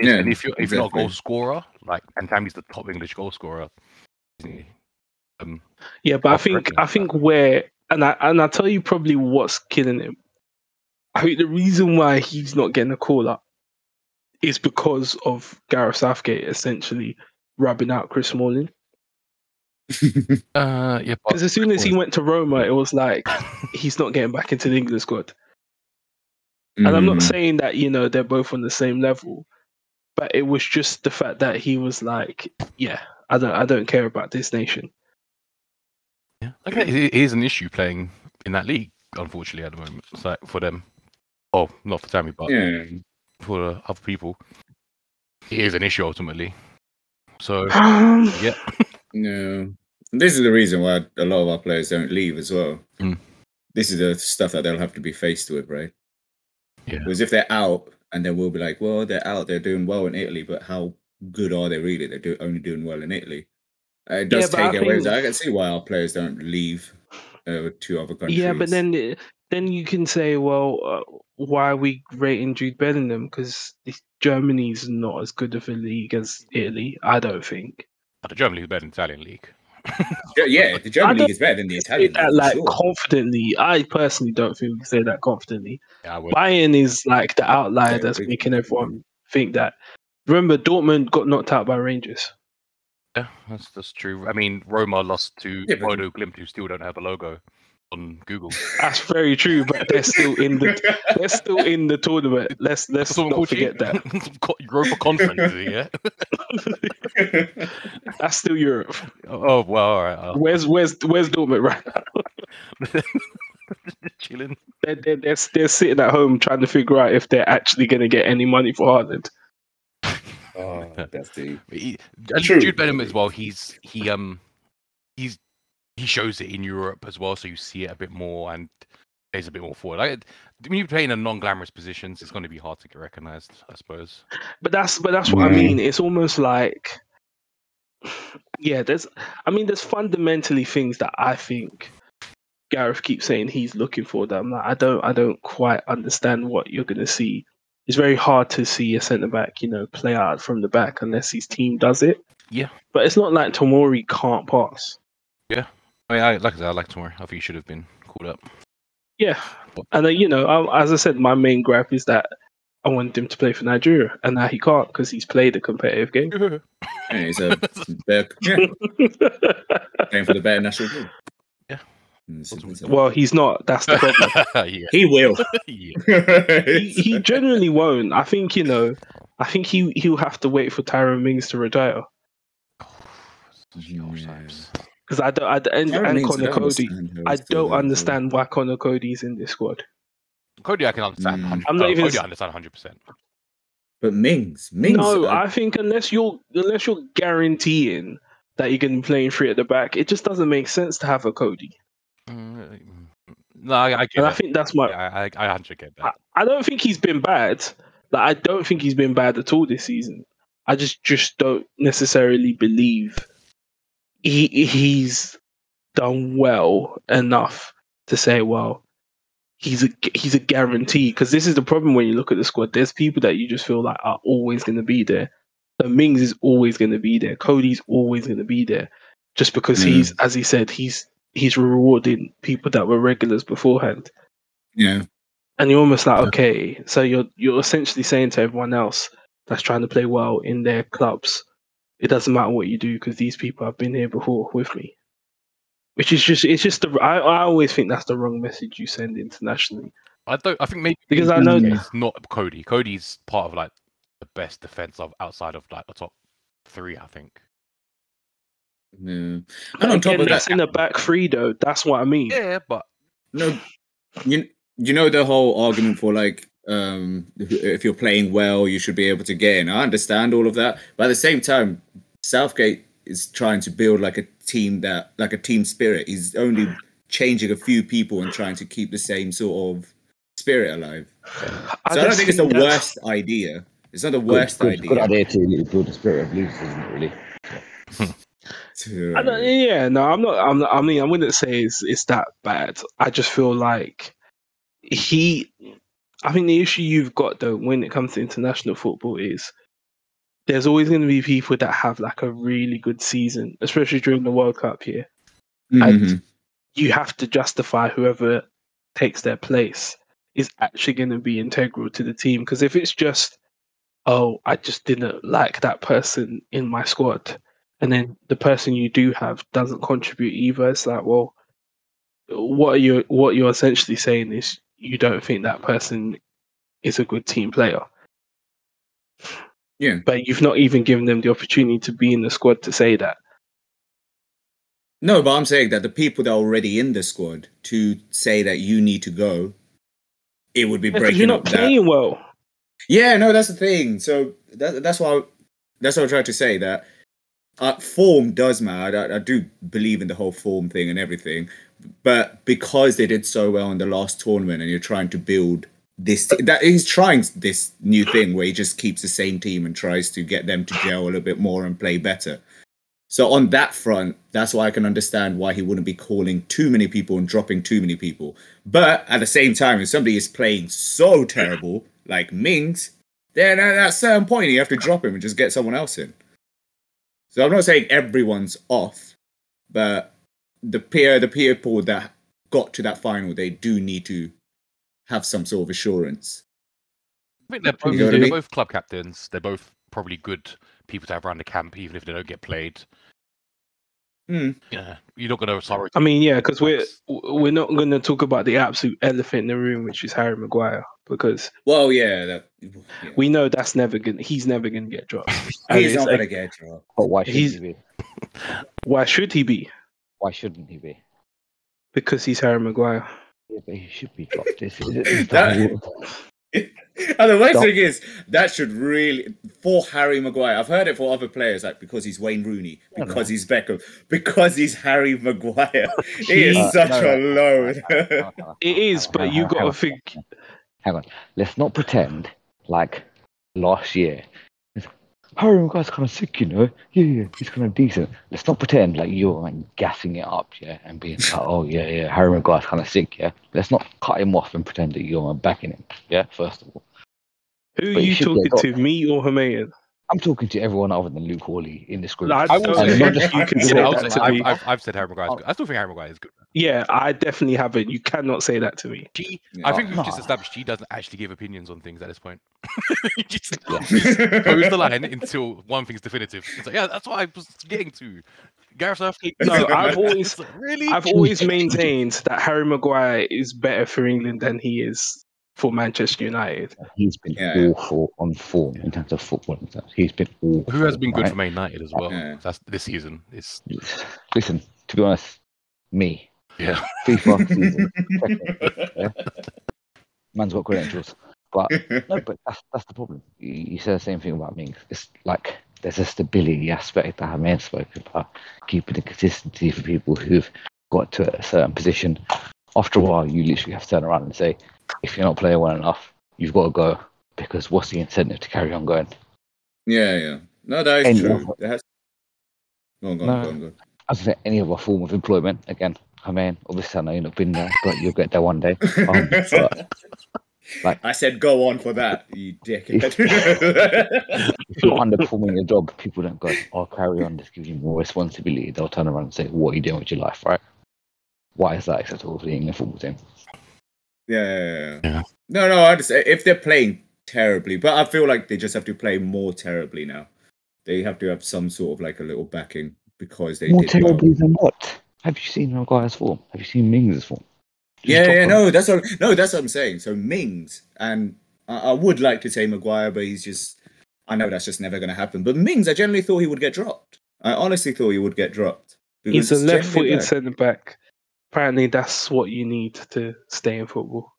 Yeah, and if you're if you're not a goal scorer, like, and Tammy's the top English goal scorer, isn't he? Um, Yeah, but I think I think where and I and I tell you probably what's killing him. I think the reason why he's not getting a call up is because of Gareth Southgate essentially rubbing out Chris Smalling. uh, yeah, Because as soon as he went to Roma, it was like he's not getting back into the England squad. And I'm not Mm. saying that you know they're both on the same level, but it was just the fact that he was like, yeah, I don't I don't care about this nation. Yeah, okay, it is an issue playing in that league, unfortunately, at the moment. Like for them, oh, not for Tammy, but Yeah. for the other people, it is an issue ultimately. So Um, yeah, No. This is the reason why a lot of our players don't leave as well. Mm. This is the stuff that they'll have to be faced with, right? Yeah. Because if they're out and then we'll be like, well, they're out, they're doing well in Italy, but how good are they really? They're do- only doing well in Italy. Uh, it does Yeah, but I take away. think- I can see why our players don't leave uh, to other countries. yeah, but then uh, then you can say, well, uh, why are we rating Jude Bellingham? Because Germany's not as good of a league as Italy. I don't think. But the German league is better than the Italian league. Yeah, yeah, the German league is better than the Italian. that league, like sure. confidently. I personally don't think we can say that confidently. Yeah, Bayern is like the outlier Yeah, that's big- making everyone think that. Remember, Dortmund got knocked out by Rangers. Yeah, that's that's true. I mean, Roma lost to Yeah, but- Bodo Glimt, who still don't have a logo on Google. That's very true, but they're still in the they're still in the tournament. Let's let's Someone not called you? forget that. Co- Europa Conference, yeah. That's still Europe. Oh well, all right. I'll- Where's where's where's Dortmund right now? chilling. They're, they're, they're, they're sitting at home trying to figure out if they're actually going to get any money for Haaland. oh, that's the He, True. Jude Bellingham as well. He's he um he's he shows it in Europe as well, so you see it a bit more and plays a bit more forward. Like when you play in a non-glamorous positions, it's going to be hard to get recognised, I suppose. But that's but that's what I Mm. mean. It's almost like yeah, there's I mean there's fundamentally things that I think Gareth keeps saying he's looking for that I'm like I don't I don't quite understand what you're gonna see. It's very hard to see a centre back, you know, play out from the back unless his team does it. Yeah. But it's not like Tomori can't pass. I mean, I, like I said, I like Tomori. I think he should have been called up. Yeah, and uh, you know, I, as I said, my main gripe is that I wanted him to play for Nigeria, and now he can't because he's played a competitive game. yeah, he's a better, yeah, playing for the better national team. Yeah. Simple as that. well, he's not. That's the problem. yeah, he will. yeah. he, he genuinely won't. I think you know. I think he he'll have to wait for Tyrone Mings to retire Gosh, Yeah. Times. because I don't. I, and, Aaron and Connor don't Cody. I don't understand why Connor Cody's in this squad. Cody, I can understand. Mm. 100 I'm not no, even Cody, s- I understand 100. percent But Mings, Mings. no, uh, I think unless you're unless you're guaranteeing that you're going to be playing three at the back, it just doesn't make sense to have a Cody. Mm, No, I, I get And I think that's my. Yeah, I, I, I 100 get I. I don't think he's been bad. Like I don't think he's been bad at all this season. I just just don't necessarily believe he he's done well enough to say, well, he's a he's a guarantee. Because this is the problem when you look at the squad. There's people that you just feel like are always going to be there. The Mings is always going to be there. Cody's always going to be there, just because Mm. he's, as he said, he's he's rewarding people that were regulars beforehand yeah. and you're almost like Yeah. okay so you're you're essentially saying to everyone else that's trying to play well in their clubs it doesn't matter what you do because these people have been here before with me which is just it's just the I, I always think that's the wrong message you send internationally I don't. I think maybe Because I know- it's not Cody. Cody's part of like the best defense of outside of like the top three. I think. yeah. And but on top again of that's that, in the back three though that's what i mean Yeah, but no, you you know the whole argument for like um if you're playing well, you should be able to get in. I understand all of that, but at the same time, Southgate is trying to build like a team that like a team spirit. He's only changing a few people and trying to keep the same sort of spirit alive. So I, don't think it's the that's- worst idea. It's not the worst good, idea. Good idea to build a spirit of losers, isn't it? Really. to- I don't, yeah, no, I'm not. I'm not. I mean, I wouldn't say it's it's that bad. I just feel like he. I think the issue you've got though when it comes to international football is there's always going to be people that have like a really good season, especially during the World Cup here. Mhm. You have to justify whoever takes their place is actually going to be integral to the team. Because if it's just, oh, I just didn't like that person in my squad, and then the person you do have doesn't contribute either, it's like, well, what are you? What you're essentially saying is you don't think that person is a good team player. Yeah. But you've not even given them the opportunity to be in the squad to say that. No, but I'm saying that the people that are already in the squad to say that you need to go, it would be Because breaking you're up not that. playing well. Yeah, no, that's the thing. So that, that's why that's what I'm trying to say. That uh, form does matter. I, I do believe in the whole form thing and everything, but because they did so well in the last tournament, and you're trying to build this, that he's trying this new thing where he just keeps the same team and tries to get them to gel a little bit more and play better. So on that front, that's why I can understand why he wouldn't be calling too many people and dropping too many people. But at the same time, if somebody is playing so terrible, like Mings, then at that certain point you have to drop him and just get someone else in. So I'm not saying everyone's off, but the peer the people that got to that final, they do need to have some sort of assurance. I think they're You both, know they're mean? both club captains. They're both probably good people to have around the camp, even if they don't get played. Hmm. Yeah, you're not going to sorry. I mean, yeah, because we're we're not going to talk about the absolute elephant in the room, which is Harry Maguire, because Well, yeah, that, yeah. we know that's never going. to He's never going to get dropped. He's not like, gonna get dropped. But why should He's- he be? Why should he be? Why shouldn't he be? Because he's Harry Maguire. Yeah, but he should be dropped. It's, it's, That- And the worst Stop. thing is that should really for Harry Maguire. I've heard it for other players, like because he's Wayne Rooney, because he's Beckham, because he's Harry Maguire. he is Uh, such no, a no, load. no, no, It hang is, on, but you on, got to think. Hang on. Let's not pretend like last year. Harry Maguire's kind of sick, you know. Yeah, yeah, he's kind of decent. Let's not pretend like you're like gassing it up, yeah, and being like, oh yeah, yeah, Harry Maguire's kind of sick, yeah. Let's not cut him off and pretend that you're backing him, yeah. First of all, Who are But he you talking to, me or Humayun? I'm talking to everyone other than Luke Hawley in this group. I I will don't say- think I- you can I- say Yeah, I'll that say- to I've. I've, I've said Harry Maguire is good. I still think Harry Maguire is good. Yeah, I definitely haven't. You cannot say that to me. She, Yeah. I oh, think we've just established she doesn't actually give opinions on things at this point. You just Yeah. pose the line until one thing's definitive. It's like, yeah, that's what I was getting to. Gareth Southgate. No, I've always- really. I've always maintained that Harry Maguire is better for England than he is for Manchester United. He's been Yeah, yeah. awful on form in terms of football. He's been awful. Who has been good for Man United as well? Yeah. That's this season. It's Listen, to be honest, me. yeah. FIFA season. yeah? Man's got credentials. But no, but that's that's the problem. You, you said the same thing about Mings. It's like there's a stability aspect that I may have spoken about, keeping the consistency for people who've got to a certain position. After a while, you literally have to turn around and say, if you're not playing well enough, you've got to go because what's the incentive to carry on going? Yeah, yeah. No, that is And- true. There has... Go on, go on, No. go on, go on. As I said, any other form of employment, again, I mean, obviously I know you've not been there, but you'll get there one day. Um, but like- I said go on for that, you dickhead. if you're underperforming your job, people don't go, I'll carry on, this gives you more responsibility. They'll turn around and say, What are you doing with your life, right? Why is that acceptable for the England football team? Yeah, yeah, yeah. Yeah. No, no, I understand. If they're playing terribly, but I feel like they just have to play more terribly now. They have to have some sort of like a little backing because they More did well. terribly than what? Have you seen Maguire's form? Have you seen Mings' form? Just Yeah, drop yeah, them. no, that's what no, that's what I'm saying. So Mings and I, I would like to say Maguire, but he's just I know that's just never going to happen. But Mings, I generally thought he would get dropped. I honestly thought he would get dropped. He's a because it's left generally footed bad. centre back. Apparently, that's what you need to stay in football.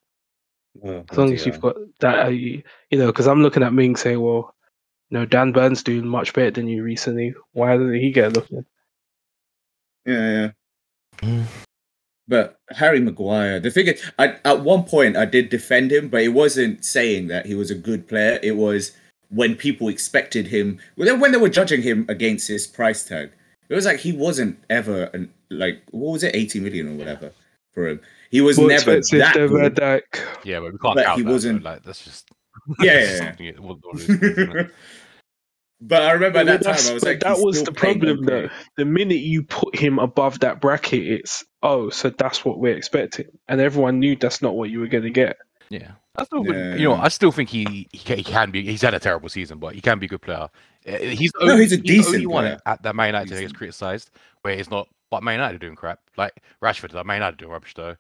Oh, As long as you've got that, uh, you, you know, because I'm looking at Ming saying, well, you know, Dan Burn's doing much better than you recently. Why didn't he get a look in? Yeah, yeah. Mm. But Harry Maguire, the thing is, I, at one point I did defend him, but it wasn't saying that he was a good player. It was when people expected him, when they were judging him against his price tag. It was like he wasn't ever an, like what was it, eighty million or whatever for him. He was More never that good. Dijk. Yeah, but we can't But count he that, wasn't- though, Like that's just Yeah, yeah, yeah. something it was- what it is, isn't it? But I remember at that time I was but like, that was the problem, okay. though. The minute you put him above that bracket, it's oh, so that's what we're expecting, and everyone knew that's not what you were going to get. Yeah, I still, would- Yeah. you know, I still think he he can, he can be. He's had a terrible season, but he can be a good player. Uh, He's No, only, he's a the decent only one player. at that Man United that gets criticised, where it's not. But Man United are doing crap. Like Rashford, like Man United doing rubbish though.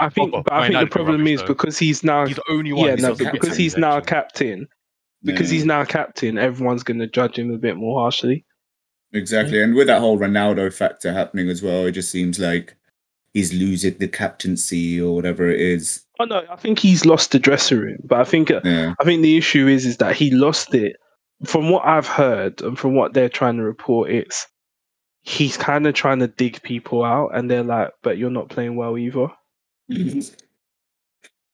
I think, Pogba, I think the problem rubbish, is though. because he's now, He's the only one. yeah, no, not captain, because he's now a actually. captain, because Yeah. he's now a captain, everyone's going to judge him a bit more harshly. Exactly. And with that whole Ronaldo factor happening as well, it just seems like he's losing the captaincy or whatever it is. Oh no, I think he's lost the dressing room, but I think uh, Yeah. I think the issue is is that he lost it. From what I've heard and from what they're trying to report, it's he's kind of trying to dig people out, and they're like, "But you're not playing well either."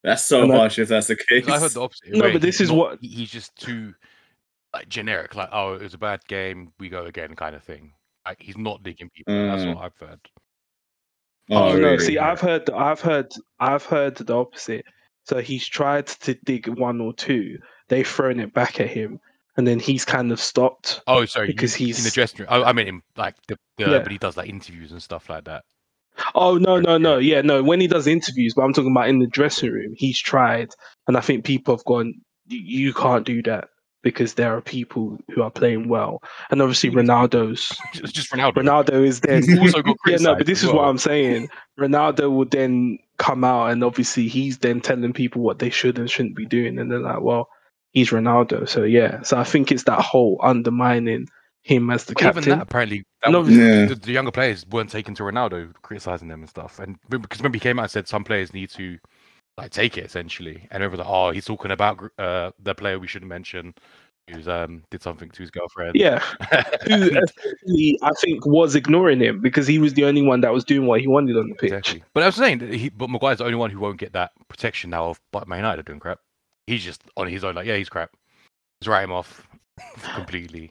That's so And I- harsh if that's the case. 'Cause I heard the opposite. No, where but this he's is not- what- he's just too like generic. Like, oh, it was a bad game. We go again, kind of thing. Like he's not digging people. That's Mm. what I've heard. Oh, no, really? see, I've heard, I've heard, I've heard the opposite. So he's tried to dig one or two. They've thrown it back at him, and then he's kind of stopped. Oh, sorry, Because you- in the dressing room. Oh, I mean, him like the, the Yeah. but he does like interviews and stuff like that. Oh no, no, no, yeah, no. When he does interviews, but I'm talking about in the dressing room, he's tried, and I think people have gone, "You- "You can't do that." Because there are people who are playing well, and obviously mm. Ronaldo's It's just Ronaldo. Ronaldo is then He's also got yeah, no, but this is what. I'm saying. Ronaldo will then come out and obviously he's then telling people what they should and shouldn't be doing, and they're like, well, he's Ronaldo, so yeah. So I think it's that whole undermining him as the But even captain. that, apparently, that No, was, Yeah. the, the younger players weren't taken to Ronaldo, criticizing them and stuff. And because remember, he came out and said some players need to like take it essentially. And everyone was like, oh, he's talking about uh, the player we shouldn't mention who's um did something to his girlfriend. Yeah, who essentially I think was ignoring him because he was the only one that was doing what he wanted on the pitch. exactly. But I was saying, that he, but Maguire's the only one who won't get that protection now of but Man United are doing crap. He's just on his own, like, yeah, he's crap. Just write him off completely.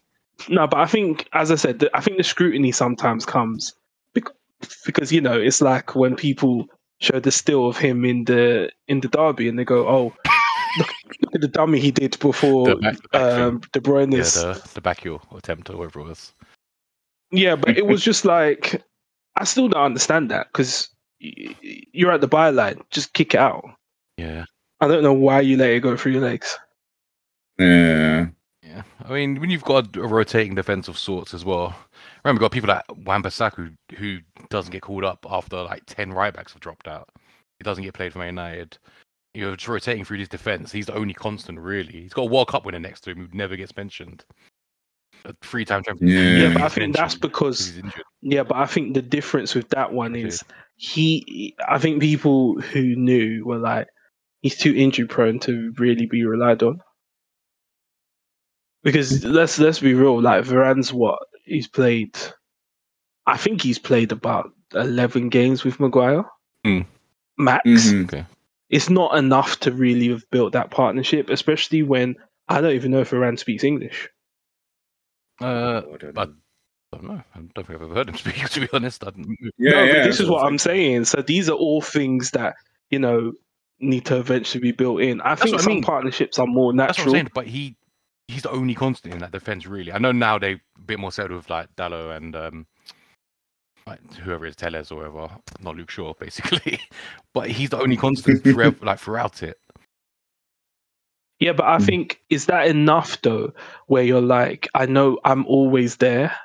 No, but I think, as I said, the, I think the scrutiny sometimes comes bec- because you know it's like when people show the still of him in the in the derby and they go, "Oh, look, look at the dummy he did before The back- back um, De Bruyne." Yeah, the, the back heel attempt or whatever it was. Yeah, but it was just like I still don't understand that because you're at the byline, just kick it out. Yeah. I don't know why you let it go through your legs. Yeah. Yeah, I mean, when you've got a rotating defense of sorts as well. Remember, you've got people like Wan-Bissaka who, who doesn't get called up after like ten right backs have dropped out. He doesn't get played for Man United. You're just rotating through his defense. He's the only constant, really. He's got a World Cup winner next to him who never gets mentioned. A three-time champion. Yeah. Yeah, Yeah, but I think that's because yeah, but I think the difference with that one is he. I think people who knew were like, he's too injury prone to really be relied on. Because let's let's be real, like Varane's what he's played. I think he's played about eleven games with Maguire, Mm. max. Mhm. It's not enough to really have built that partnership, especially when I don't even know if Varane speaks English. Uh, Oh, I don't but- know. I don't know. I don't think I've ever heard him speak. To be honest, I didn't, yeah, no, yeah, but this is what I I'm saying. So these are all things that you know need to eventually be built in. I think what I some mean. partnerships are more that's what I'm natural. saying. But he, he's the only constant in that defense. Really, I know now they a bit more settled with like Dalot and um, like whoever is Telles or whatever, not Luke Shaw, basically. but he's the only constant throughout, like throughout it. Yeah, but I Mm. think is that enough though? Where you're like, I know I'm always there,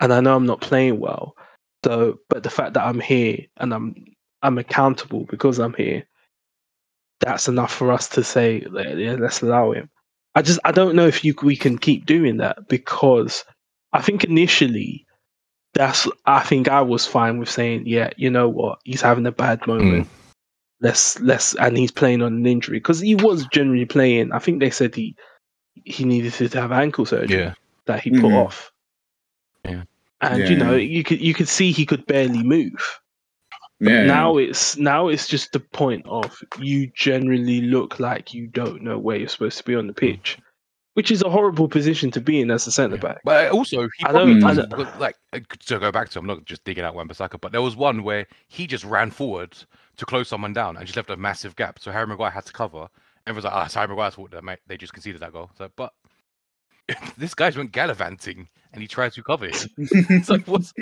and I know I'm not playing well. So, but the fact that I'm here and I'm I'm accountable because I'm here, that's enough for us to say, "Yeah, yeah, let's allow him. I just I don't know if you we can keep doing that because I think initially that's I think I was fine with saying, yeah, you know what, he's having a bad moment. Let's let's and he's playing on an injury because he was generally playing. I think they said he he needed to have ankle surgery Yeah, that he put Mhm. off. Yeah. And Yeah, you know, yeah. you could you could see he could barely move. Yeah, Now it's now it's just the point of you generally look like you don't know where you're supposed to be on the pitch, which is a horrible position to be in as a centre back. But also, he I probably don't- I don't- like uh, to go back to. I'm not just digging out Wan-Bissaka, but there was one where he just ran forward to close someone down and just left a massive gap. So Harry Maguire had to cover. Everyone's like, "Ah, it's Harry Maguire's fault mate, they just conceded that goal." So, but this guy's went gallivanting and he tried to cover it. It's like, what's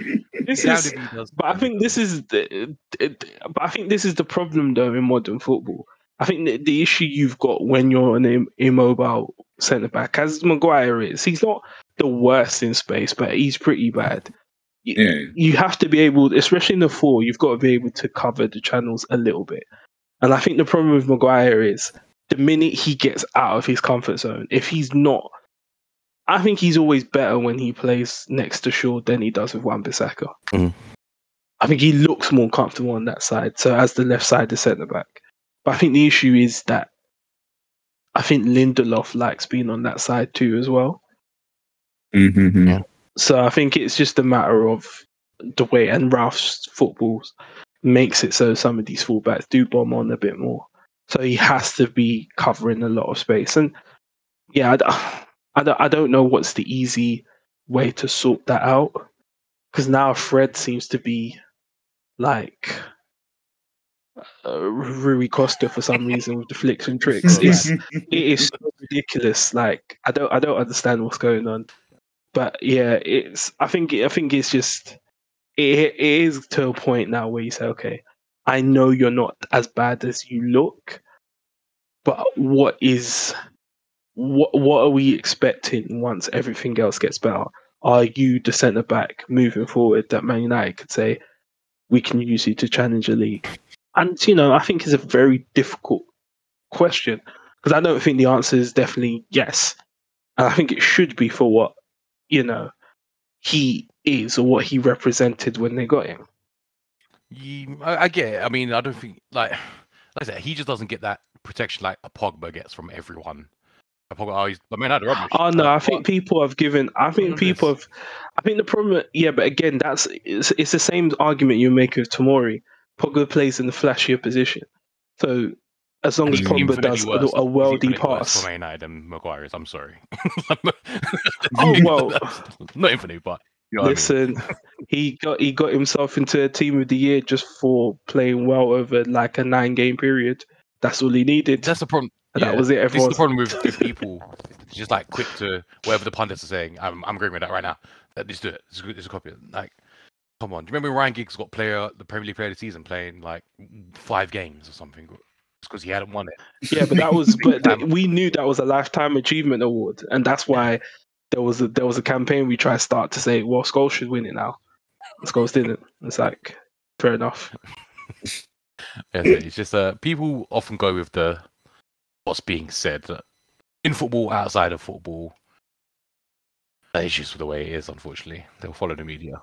This how is, did he does? but I think this is the, it, but I think this is the problem though in modern football. I think the, the issue you've got when you're an Im- immobile centre back, as Maguire is, he's not the worst in space, but he's pretty bad. yeah. you have to be able, especially in the four, you've got to be able to cover the channels a little bit. And I think the problem with Maguire is the minute he gets out of his comfort zone, if he's not, I think he's always better when he plays next to Shaw than he does with Wan Bissaka. Mhm. I think he looks more comfortable on that side. So as the left side, the centre back. But I think the issue is that I think Lindelof likes being on that side too as well. Mhm. Yeah. So I think it's just a matter of the way and Ralf's football makes it so some of these fullbacks do bomb on a bit more. So he has to be covering a lot of space. And yeah, I, d- I, don't, I don't know what's the easy way to sort that out. Because now Fred seems to be like uh, Rui Costa for some reason with the flicks and tricks. It's, it is so ridiculous. Like I don't I don't understand what's going on. But yeah, it's I think I think it's just it, it is to a point now where you say, okay, I know you're not as bad as you look, but what is what what are we expecting once everything else gets better? Are you the centre back moving forward that Man United could say we can use you to challenge a league? And you know, I think it's a very difficult question because I don't think the answer is definitely yes, and I think it should be for what you know he is or what he represented when they got him. Ye- I, I get it. I mean, I don't think like like I said, he just doesn't get that protection like a Pogba gets from everyone. A Pogba, oh, he's, I mean, I rubbish. Oh no, Like, I think people have given. I think Look people have. I think the problem, yeah, but again, that's it's, it's the same argument you make with Tomori. Pogba plays in the flashier position, so as long and as he's Pogba does a, worse. a He's worldy pass, for Man United than Maguire is. I'm sorry. Oh, well. not infinite, but you know what I mean. listen, he got he got himself into a team of the year just for playing well over like a nine game period. That's all he needed. That's the problem. And that was it. This is the problem with, with people. just like quick to whatever the pundits are saying. I'm, I'm agreeing with that right now. Let's do it. Just, just copy it. Like, come on. Do you remember when Ryan Giggs got player the Premier League player of the season playing like five games or something? It's because he hadn't won it. Yeah, but that was but Um, we knew that was a lifetime achievement award, and that's why there was a there was a campaign we tried to start to say, well, Scholes should win it now. Scholes didn't. It's like fair enough. Yeah, so it's just uh, people often go with the what's being said in football, outside of football. That is just the way it is. Unfortunately, they'll follow the media.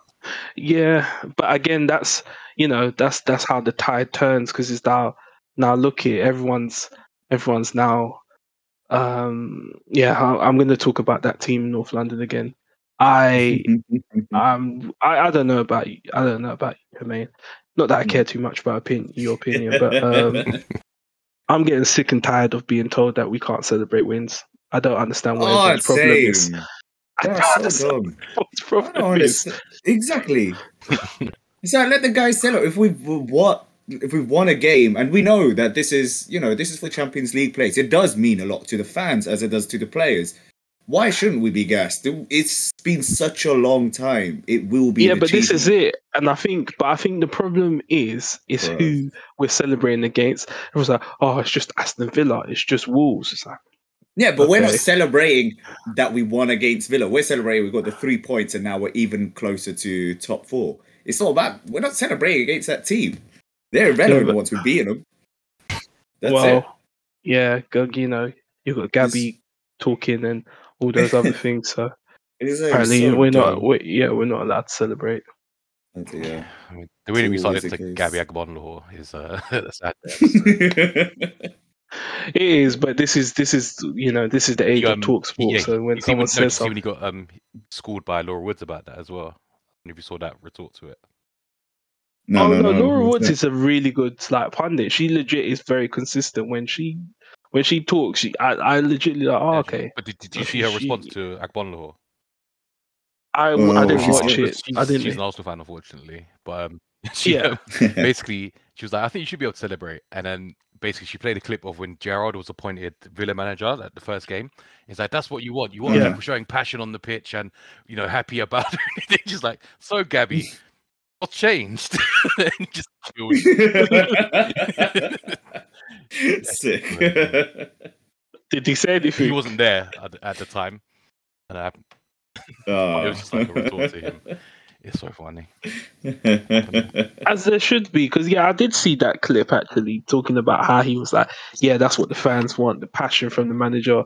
Yeah, but again, that's you know that's that's how the tide turns because it's now now look here, everyone's everyone's now. Um, yeah, I, I'm going to talk about that team in North London again. I um I, I don't know about you. I don't know about you, man. Not that I care too much about opinion, your opinion, but um, I'm getting sick and tired of being told that we can't celebrate wins. I don't understand oh, what oh, everyone's problem is. same. I don't That's so dumb. what I problem don't is. understand. Exactly. it's like let the guys sell it. If we've what if we've won a game and we know that this is you know this is for Champions League place, it does mean a lot to the fans as it does to the players. Why shouldn't we be gassed? It's been such a long time. It will be. Yeah, but this is it, and I think, but I think the problem is, is Right. who we're celebrating against. It was like, oh, it's just Aston Villa, it's just Wolves. It's like, Yeah, but we're not celebrating that we won against Villa. We're celebrating we got the three points and now we're even closer to top four. It's all about we're not celebrating against that team. They're irrelevant but- once we're beating them. That's well, it. yeah, you know, you've got Gabby talking and all those other things. So like apparently, so we're not, dumb. we yeah, we're not allowed to celebrate. Yeah. I mean, the way that we It's started to the Gabby case. Agbonlahor is uh, sad. It is, but this is this is you know this is the age um, of talkSPORT. yeah, so when You someone when, says you see when something, he got um schooled by Laura Woods about that as well. And if you saw that retort to it, no, oh no, no, no, Laura it's Woods is a really good like pundit. She legit is very consistent when she when she talks. She I, I legitly like, oh Yeah, okay. But did, did you see her She- response to Agbonlahor? I, Oh, I didn't she's- watch it. She's, I didn't. She's an Arsenal fan, unfortunately. But um, she, Yeah. um, basically, she was like, I think you should be able to celebrate. And then basically, she played a clip of when Gerrard was appointed Villa manager at the first game. It's like, that's what you want. You want Yeah. people showing passion on the pitch and, you know, happy about it. She's like, so, Gabby, what's changed? and just chilled. Sick. Did he say anything? he wasn't there at, the- at the time. And I, Oh. It was just like a retort to him. it's so funny. As there should be, because yeah, I did see that clip actually talking about how he was like, yeah, that's what the fans want, the passion from the manager,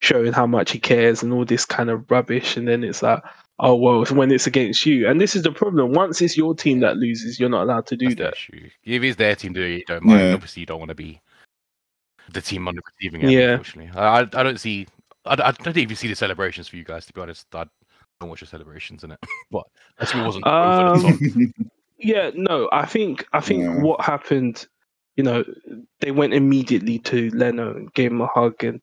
showing how much he cares and all this kind of rubbish. And then it's like, oh well, it's when it's against you, and this is the problem. Once it's your team that loses, you're not allowed to do That's that. If it's their team doing it, you don't mind. Yeah. Obviously, you don't want to be the team on the receiving end. Yeah. Unfortunately, I, I I don't see. I, I don't even see the celebrations for you guys. To be honest, I don't watch the celebrations in it. but I think it wasn't over the Um, top. Yeah, no, I think I think Yeah. what happened, you know, they went immediately to Leno and gave him a hug, and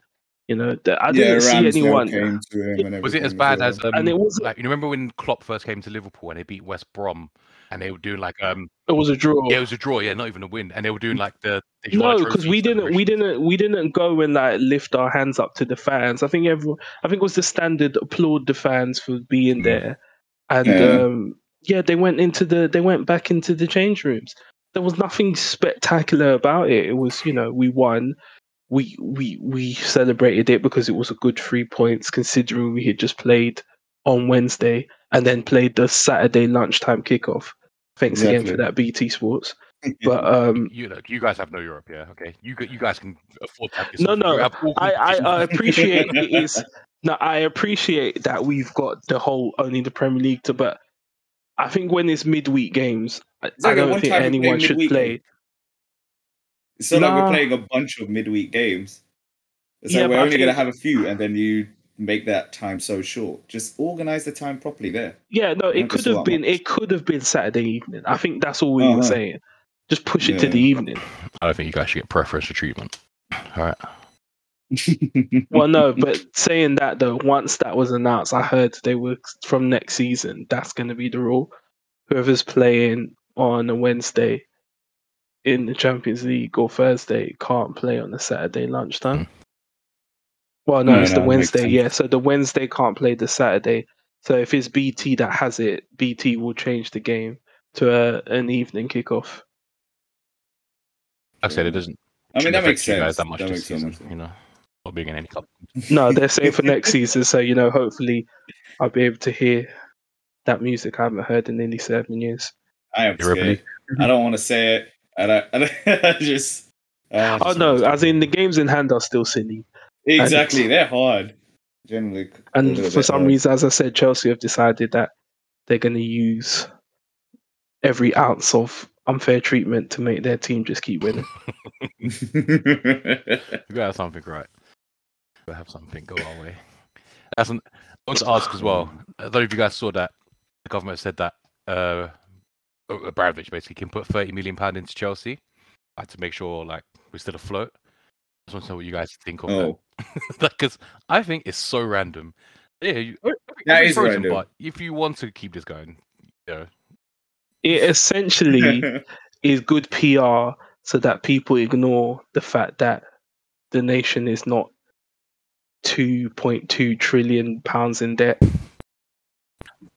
you know, I didn't see anyone. Came to him and Was it as bad well. as um, And it wasn't- like you remember when Klopp first came to Liverpool and they beat West Brom and they were doing like um It was a draw. yeah it was a draw yeah not even a win and they were doing like the the No, because we didn't, we didn't, we didn't go and like lift our hands up to the fans. I think everyone, I think it was the standard applaud the fans for being Mm. there, and Yeah. um, yeah, they went into the, they went back into the change rooms. There was nothing spectacular about it. It was, you know, we won. We we we celebrated it because it was a good three points considering we had just played on Wednesday and then played the Saturday lunchtime kickoff. Thanks again for that, BT Sports. But um, you know you guys have no Europe yeah okay you you guys can afford to have No, no, you have all I, I. I appreciate it is no, I appreciate that we've got the whole only the Premier League to, but I think when it's midweek games, I, It's like I at don't think time we played anyone should midweek play. Games. It's not like we're playing a bunch of midweek games. It's Yeah, like we're only going to have a few, and then you make that time so short. Just organize the time properly there. Yeah, no, it could have been match. it could have been Saturday evening. I think that's all we were Uh-huh. saying. Just push it to the evening. I don't think you guys should get preferential treatment all right Well, no, but saying that though, once that was announced, I heard they were from next season. That's going to be the rule. Whoever's playing on a Wednesday in the Champions League or Thursday can't play on the Saturday lunchtime. Hmm. Well, no, No, it's no, the Wednesday. Yeah, so the Wednesday can't play the Saturday. So if it's BT that has it, BT will change the game to a, an evening kickoff. like I said it doesn't I mean, that affect makes you sense. guys that much That this season sense. you know not being in any club No, they're saying for next season. So you know, hopefully, I'll be able to hear that music I haven't heard in nearly seven years. I am scared. I don't want to say it, and I, and I just. I Oh just no, as in the games in hand are still silly. exactly, they're hard. Generally, And for some hard. reason, as I said, Chelsea have decided that they're going to use every ounce of unfair treatment to make their team just keep winning. We gotta have something right. We gotta have something go our way. That's an, I want to ask as well. I don't know if you guys saw that the government said that uh, uh, Abramovich basically can put thirty million pound into Chelsea, like to make sure like we're still afloat. I just want to know what you guys think of oh, that because I think it's so random. Yeah, you, That it's is frozen, random. But if you want to keep this going, you know, It essentially is good PR so that people ignore the fact that the nation is not 2.2 trillion pounds in debt.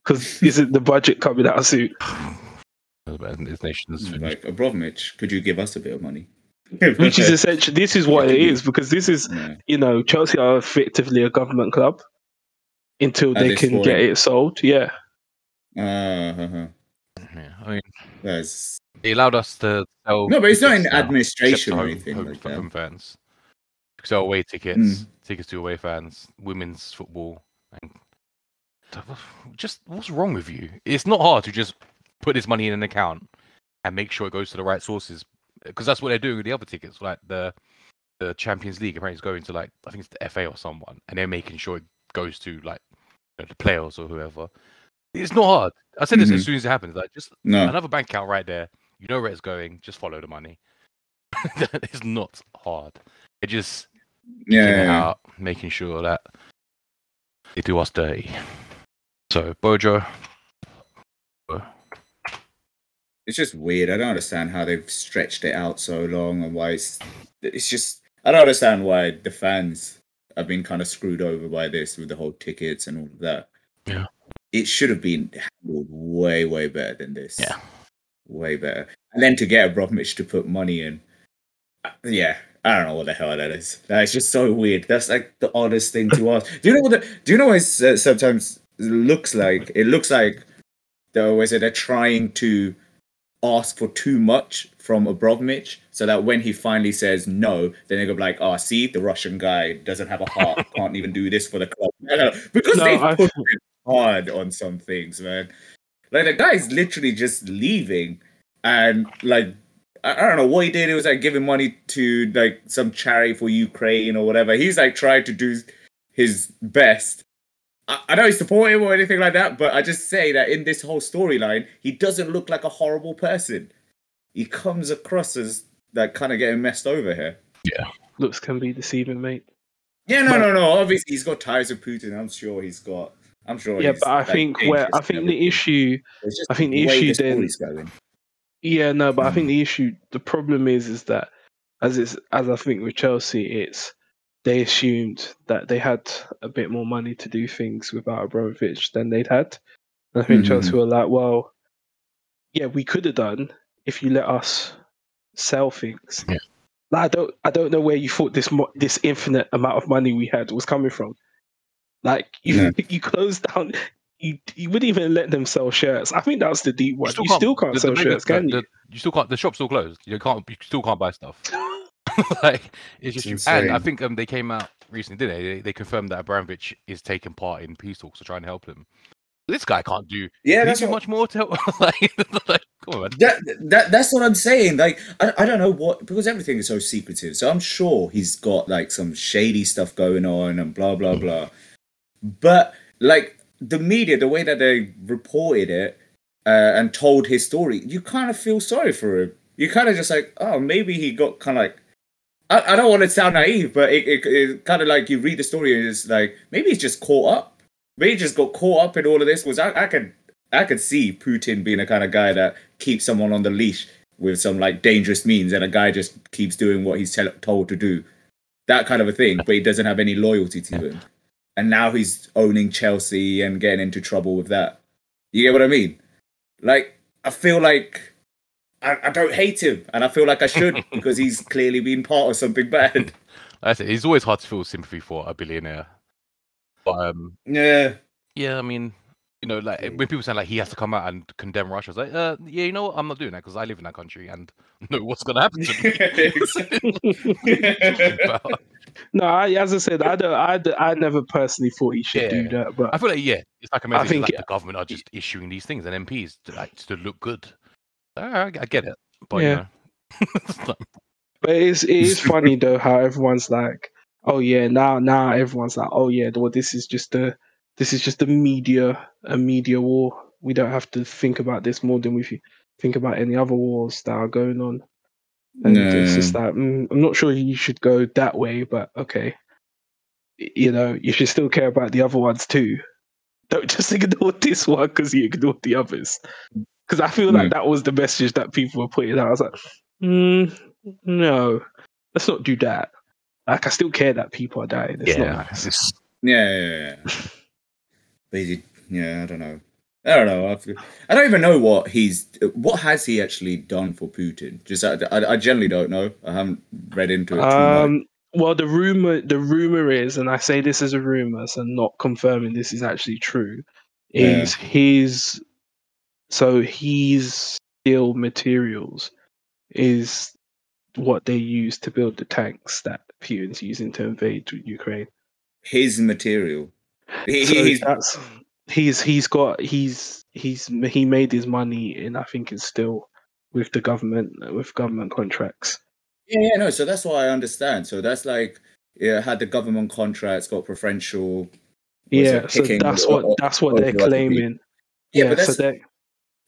Because isn't the budget coming out soon? This nation's finished. like Abramovich, could you give us a bit of money? Which is essentially this is what it is because this is Yeah. you know Chelsea are effectively a government club until At they can point. get it sold. Yeah, Uh-huh. Yeah, I mean, That's they allowed us to sell. no, but it's not in tickets now, except administration or anything home- like that. home fans. Sell away tickets, Mm. tickets to away fans, women's football, and just what's wrong with you? It's not hard to just put this money in an account and make sure it goes to the right sources because that's what they're doing with the other tickets, like the the Champions League. Apparently, it's going to like I think it's the FA or someone, and they're making sure it goes to like you know, the players or whoever. It's not hard. I said this as Mhm. soon as it happens. Like just No. another bank account right there. You know where it's going. Just follow the money. it's not hard. It just yeah. out, making sure that they do us dirty. So Bojo, It's just weird. I don't understand how they've stretched it out so long and why it's it's just I don't understand why the fans have been kind of screwed over by this with the whole tickets and all of that. Yeah. It should have been handled way, way better than this. Yeah. Way better. And then to get Abramovich to put money in. Yeah. I don't know what the hell that is. That's just so weird. That's like the oddest thing to ask. Do you know what? The, do you know what it uh, sometimes looks like? It looks like they always say they're trying to ask for too much from Abramovich, so that when he finally says no, then they go like, "Oh, see, the Russian guy doesn't have a heart, can't even do this for the club." Because No, they I- put hard on some things, man. Like the guy's literally just leaving, and like I, I don't know what he did. It was like giving money to like some charity for Ukraine or whatever. He's like trying to do his best. I, I don't support him or anything like that, but I just say that in this whole storyline, he doesn't look like a horrible person. He comes across as like kind of getting messed over here. Yeah, looks can be deceiving, mate. Yeah, no, But- no, no. Obviously, he's got ties with Putin. I'm sure he's got. I'm sure. yeah, he's, but I like, think where I think the issue I think the way issue then- Yeah, no, but I Mm. think the issue, the problem is, is that as it's as I think with Chelsea, it's they assumed that they had a bit more money to do things without Abramovich than they'd had. And I think Mhm. Chelsea were like, well, yeah, we could have done if you let us sell things. Yeah. Like, I don't, I don't know where you thought this mo- this infinite amount of money we had was coming from. Like you, Yeah. you closed down. You, you wouldn't even let them sell shirts. I think that was the deep one. You still can't, the- the sell bigger- shirts, can the- you? you still can't. The shop's still closed. You can't. You still can't buy stuff. like it's just. It's and I think um they came out recently, didn't they? They, they confirmed that Abramovich is taking part in peace talks to try and help him. This guy can't do. Yeah, that's what, much more to help. like, like, come on, that, that that's what I'm saying. Like, I, I don't know what because everything is so secretive. So I'm sure he's got like some shady stuff going on and blah blah blah. But like the media, the way that they reported it uh, and told his story, you kind of feel sorry for him. You kind of just like, oh, maybe he got kind of like. I, I don't want to sound naive, but it, it, it kind of like you read the story and it's like maybe he's just caught up. Maybe he just got caught up in all of this. Was I, I could I could see Putin being a kind of guy that keeps someone on the leash with some like dangerous means, and a guy just keeps doing what he's tell- told to do, that kind of a thing. But he doesn't have any loyalty to him, and now he's owning Chelsea and getting into trouble with that. You get what I mean? Like I feel like I, I don't hate him, and I feel like I should because he's clearly been part of something bad. That's it. It's always hard to feel sympathy for a billionaire. But um, Yeah. yeah, I mean, you know, like when people say like he has to come out and condemn Russia, it's like, uh, yeah, you know what? I'm not doing that because I live in that country and know what's gonna happen to me. No, I, as I said, I don't. I, I never personally thought he should do that, but I feel like yeah, it's like a message. think like it- the government are just issuing these things and MPs to like to look good. I, I get it, but Yeah. you know, it's like- But it's it is funny though how everyone's like, oh yeah, now now everyone's like, oh yeah, well this is just a this is just a media a media war. We don't have to think about this more than we think about any other wars that are going on. And it's just that mm, I'm not sure you should go that way, but okay. You know, you should still care about the other ones too. Don't just ignore this one because you ignored the others. Because I feel like Mm. that was the message that people were putting out. I was like, mm, no, let's not do that. Like, I still care that people are dying. It's not nice. it's- Yeah, yeah, yeah. yeah. But he, yeah, I don't know. I don't know. I, feel- I don't even know what he's. What has he actually done for Putin? Just I, I, I generally don't know. I haven't read into it too much. Um, well, the rumor, the rumor is, and I say this as a rumor, so not confirming this is actually true, Yeah. is his. So his steel materials is what they use to build the tanks that Putin's using to invade Ukraine. His material. He, So he's, that's he's he's got he's he's he made his money in I think it's still with the government with government contracts. yeah, yeah, no. So that's what I understand. So that's like, yeah, had the government contracts, got preferential. Yeah, so that's what or- that's what or they're if you like to be- claiming. Yeah, Yeah, but that's they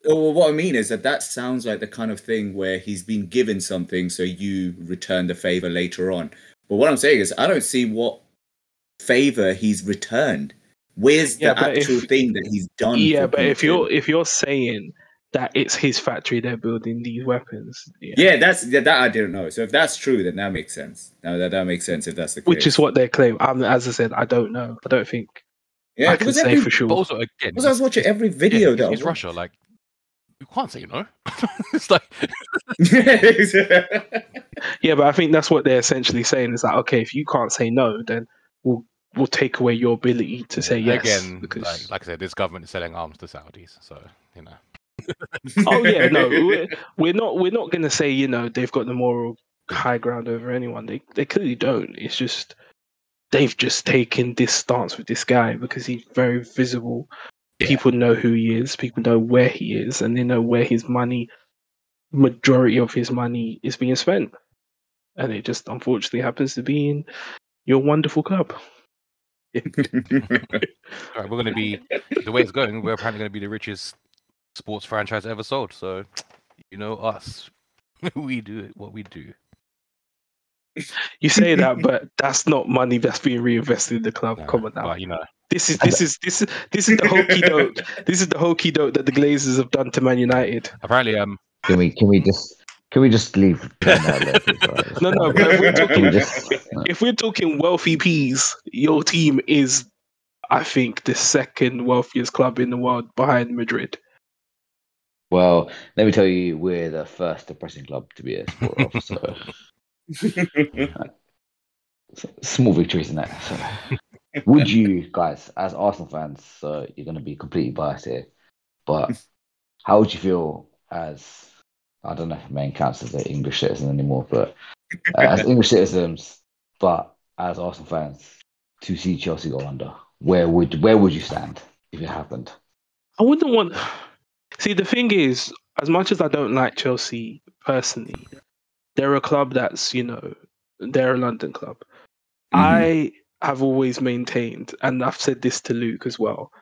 Well, what I mean is that that sounds like the kind of thing where he's been given something, so you return the favor later on. But what I'm saying is, I don't see what favor he's returned. Where's Yeah, the actual if- thing that he's done? yeah, for but if you're if you're saying that it's his factory they're building these weapons, yeah, yeah, that's yeah, that I didn't know. So if that's true, then that makes sense. Now that that makes sense if that's the case. which is what they claim. Um, as I said, I don't know. I don't think yeah, I can say every, for sure. But also, again, because I was watching every video yeah, that it's I Russia. Like, you can't say no. it's like. Yeah, but I think that's what they're essentially saying is that okay, if you can't say no, then we'll we'll take away your ability to say yes. again, because like, like I said, this government is selling arms to Saudis, so you know. oh yeah, no, we're, we're not we're not gonna say you know they've got the moral high ground over anyone. They they clearly don't. It's just they've just taken this stance with this guy because he's very visible. Yeah. People know who he is. People know where he is, and they know where his money, majority of his money, is being spent. And it just unfortunately happens to be in your wonderful club. All right, we're going to be the way it's going. We're apparently going to be the richest sports franchise ever sold. So, you know us, we do what we do. You say that, but that's not money that's being reinvested in the club. No, Come on now. But you know, This is this is this is this is the hokey doke. This is the hokey doke that the Glazers have done to Man United. apparently, um, Can we can we just can we just leave? John out there, please, alright? No, no, but if we're Can we talking just? if we're talking wealthy peas, your team is, I think, the second wealthiest club in the world behind Madrid. Well, let me tell you, we're the first depressing club to be a sport of. So s- small victories in that. So. Would you guys, as Arsenal fans, so you're going to be completely biased here, but how would you feel as I don't know if man counts as an English citizen anymore, but uh, as English citizens, but as Arsenal fans, to see Chelsea go under, where would where would you stand if it happened? I wouldn't want. See, the thing is, as much as I don't like Chelsea personally, they're a club that's you know they're a London club. I have always maintained, and I've said this to Luke as well.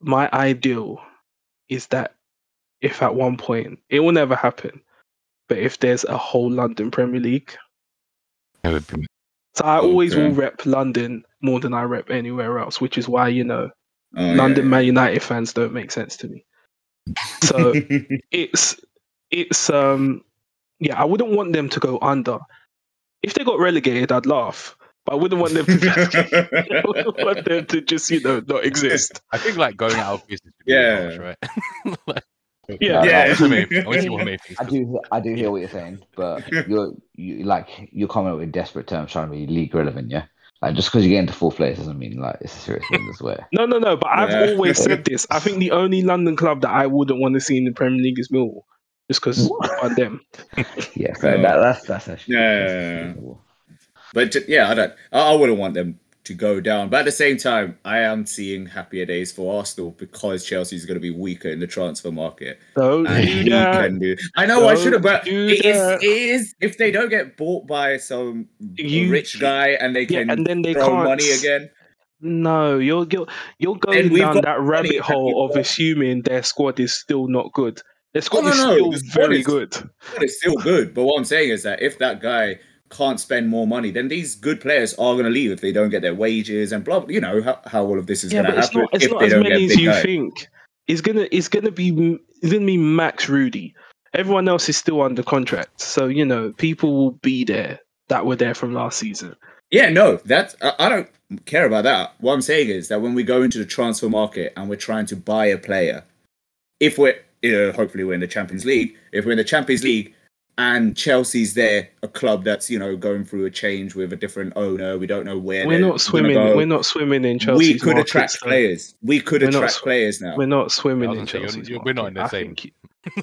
My ideal is that if at one point it will never happen, but if there's a whole London Premier League, so I always will rep London more than I rep anywhere else, which is why you know Oh, London yeah. Man United fans don't make sense to me. So it's it's um yeah, I wouldn't want them to go under. If they got relegated, I'd laugh. But I wouldn't want them to wouldn't want them to just, you know, not exist. I think like going out of business. Yeah. harsh, right? like, Yeah. No, Yeah. what's the? I wanna see what the main thing is. I do, I do hear what you're saying, but you're you like you're coming up with desperate terms trying to be league relevant, yeah. Like just because you get into fourth place doesn't mean like it's a serious business. Where No, no, no. But I've Yeah. always said this. I think the only London club that I wouldn't want to see in the Premier League is Millwall. Just because on them. yeah, fair. No. That, that's that's actually Yeah, yeah, yeah, yeah. But yeah, I don't. I, wouldn't want them to go down. But at the same time, I am seeing happier days for Arsenal because Chelsea is going to be weaker in the transfer market. Don't do. I know I should have, but it is, it is, if they don't get bought by some You- rich guy and they Yeah, and then they throw can't money again. No, you're you're, you're going down that rabbit hole of assuming their squad is still not good. Their oh, squad no, is no, still the squad very is- good. It's still good. But what I'm saying is that if that guy can't spend more money, then these good players are going to leave if they don't get their wages and blah. You know how, how all of this is Yeah, going to it's happen not it's not as many as you think. It's gonna it's gonna be it's gonna be Max Rudy. Everyone else is still under contract, so you know people will be there that were there from last season. Yeah, no, that's I, I don't care about that. What I'm saying is that when we go into the transfer market and we're trying to buy a player, if we're you know, hopefully we're in the Champions League, if we're in the Champions League and Chelsea's there, a club that's you know going through a change with a different owner, we don't know where We're not swimming. go. We're not swimming in Chelsea. we could attract players. We could We're attract sw- players now. We're not swimming in gonna you're- Chelsea. you're- we're not in the same-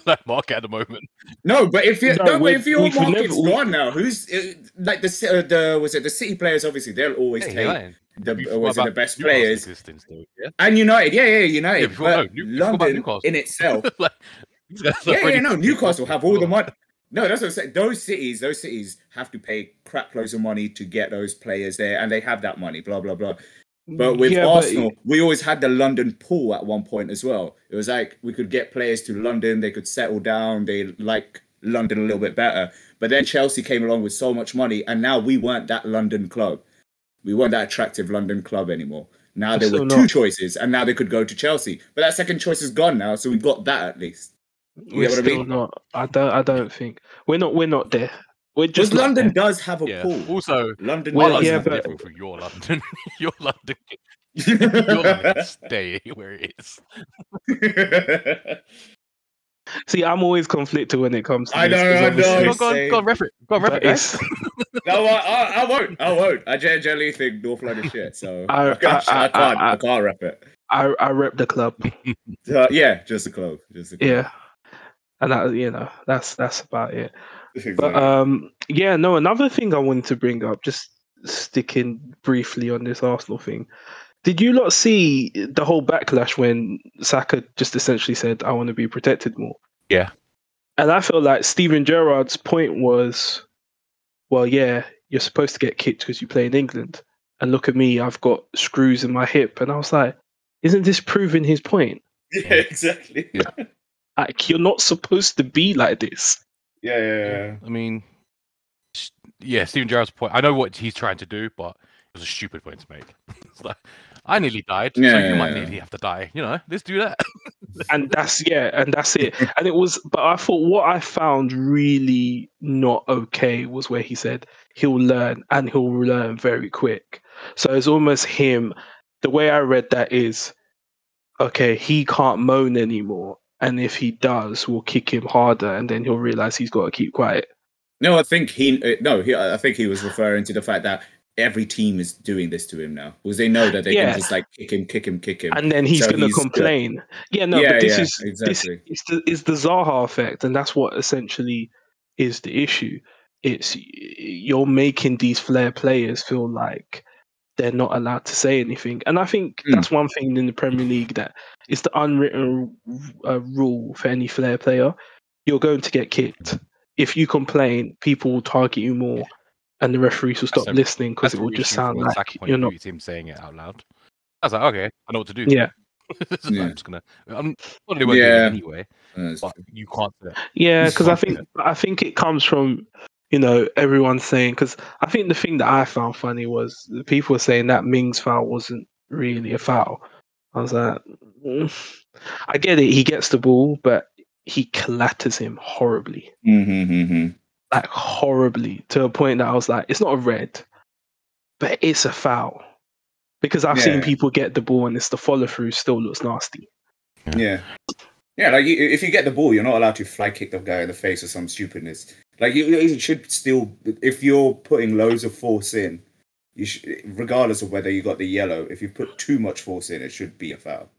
like market at the moment. No, but if you No, no, but we- if your we've market's never- we- gone now, who's uh, like the uh, the was it the City players? Obviously, they'll always Hey, take Ryan, the you was it the best players though, yeah? and United. Yeah, yeah, United. Yeah, before- no, but New- you forgot about London in itself. like, these yeah, yeah, no. Newcastle have all the money. No, that's what I'm saying. Those cities, those cities have to pay crap loads of money to get those players there, and they have that money. Blah blah blah. But with Yeah, but- Arsenal, we always had the London pool at one point as well. It was like we could get players to London, they could settle down, they like London a little bit better. But then Chelsea came along with so much money, and now we weren't that London club. We weren't that attractive London club anymore. Now there were two not. choices, and now they could go to Chelsea. But that second choice is gone now, so we've got that at least. We're get what I still mean? not. I don't. I don't think we're not. We're not there. We're just not London there. does have a Yeah. pool. Also, London Well, my does yeah, have but- different from your London. your London, your London can stay where it is. See, I'm always conflicted when it comes to I this, know, 'cause I know. Go, go, on, go on, ref it. Go on, ref it, guys. No, I, I, I won't. I won't. I generally think North London shit, so I, I- I, can't. I, I- can't. I- I can't rep it. I I rep the club. Uh, yeah, just the club. Just the club. Yeah, and that you know that's that's about it. Exactly. But um, yeah, no. Another thing I wanted to bring up, just sticking briefly on this Arsenal thing. Did you not see the whole backlash when Saka just essentially said, "I want to be protected more"? Yeah. And I feel like Steven Gerrard's point was, well, yeah, you're supposed to get kicked because you play in England, and look at me, I've got screws in my hip, and I was like, isn't this proving his point? yeah, exactly. Yeah. Yeah, Like you're not supposed to be like this. yeah, yeah. I mean, yeah, Steven Gerrard's point. I know what he's trying to do, but it was a stupid point to make. it's like, I nearly died, so Yeah, you might yeah, yeah. nearly have to die. You know, let's do that. and that's yeah and that's it and it was but i thought what i found really not okay was where he said he'll learn and he'll learn very quick so it's almost him the way i read that is okay he can't moan anymore and if he does we'll kick him harder and then he'll realize he's got to keep quiet No, I think he. uh, No, he, I think he was referring to the fact that every team is doing this to him now because they know that they Yeah. can just like kick him, kick him, kick him. and then he's So going to uh, complain yeah no yeah, but this yeah, is exactly. this is the, is the Zaha effect, and that's what essentially is the issue. It's you're making these flair players feel like they're not allowed to say anything, and I think Mm. that's one thing in the Premier League that is the unwritten uh, rule for any flair player. You're going to get kicked if you complain. People will target you more, and the referees will stop That's a- listening because it will just sound like Saka point you're not. view, it's him saying it out loud. I was like, okay, I know what to do. Yeah, It's Yeah. I'm just gonna. I'm probably won't do Yeah. it anyway, Uh, but you can't say. Yeah, because I think I think it comes from you know everyone's saying because I think the thing that I found funny was people were saying that Ming's foul wasn't really a foul. I was like, mm, I get it, he gets the ball, but he clatters him horribly, Mhm, mhm. like horribly, to a point that I was like, it's not a red, but it's a foul. Because I've seen people get the ball and it's the follow through still looks nasty. Yeah. Yeah, like you, if you get the ball, you're not allowed to fly kick the guy in the face or some stupidness. Like you, you should still, if you're putting loads of force in, you should, regardless of whether you got the yellow, if you put too much force in, it should be a foul.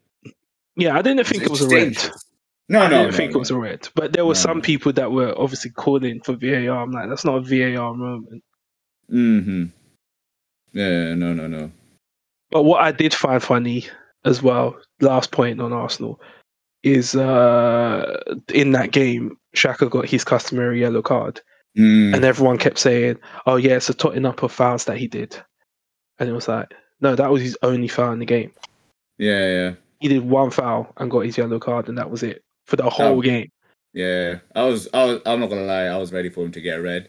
Yeah, I didn't think it was a red. dangerous. No, I no, didn't no, think no. it was a red, but there were No, some people that were obviously calling for VAR. I'm like, that's not a VAR moment. Mm-hmm. Yeah, no, no, no. But what I did find funny as well, last point on Arsenal, is uh in that game, Xhaka got his customary yellow card, Mm, and everyone kept saying, "Oh yeah, it's a totting up of fouls that he did," and it was like, no, that was his only foul in the game. yeah, yeah, He did one foul and got his yellow card, and that was it for the whole Oh. game. yeah. I was, I was, I'm not gonna lie. I was ready for him to get red.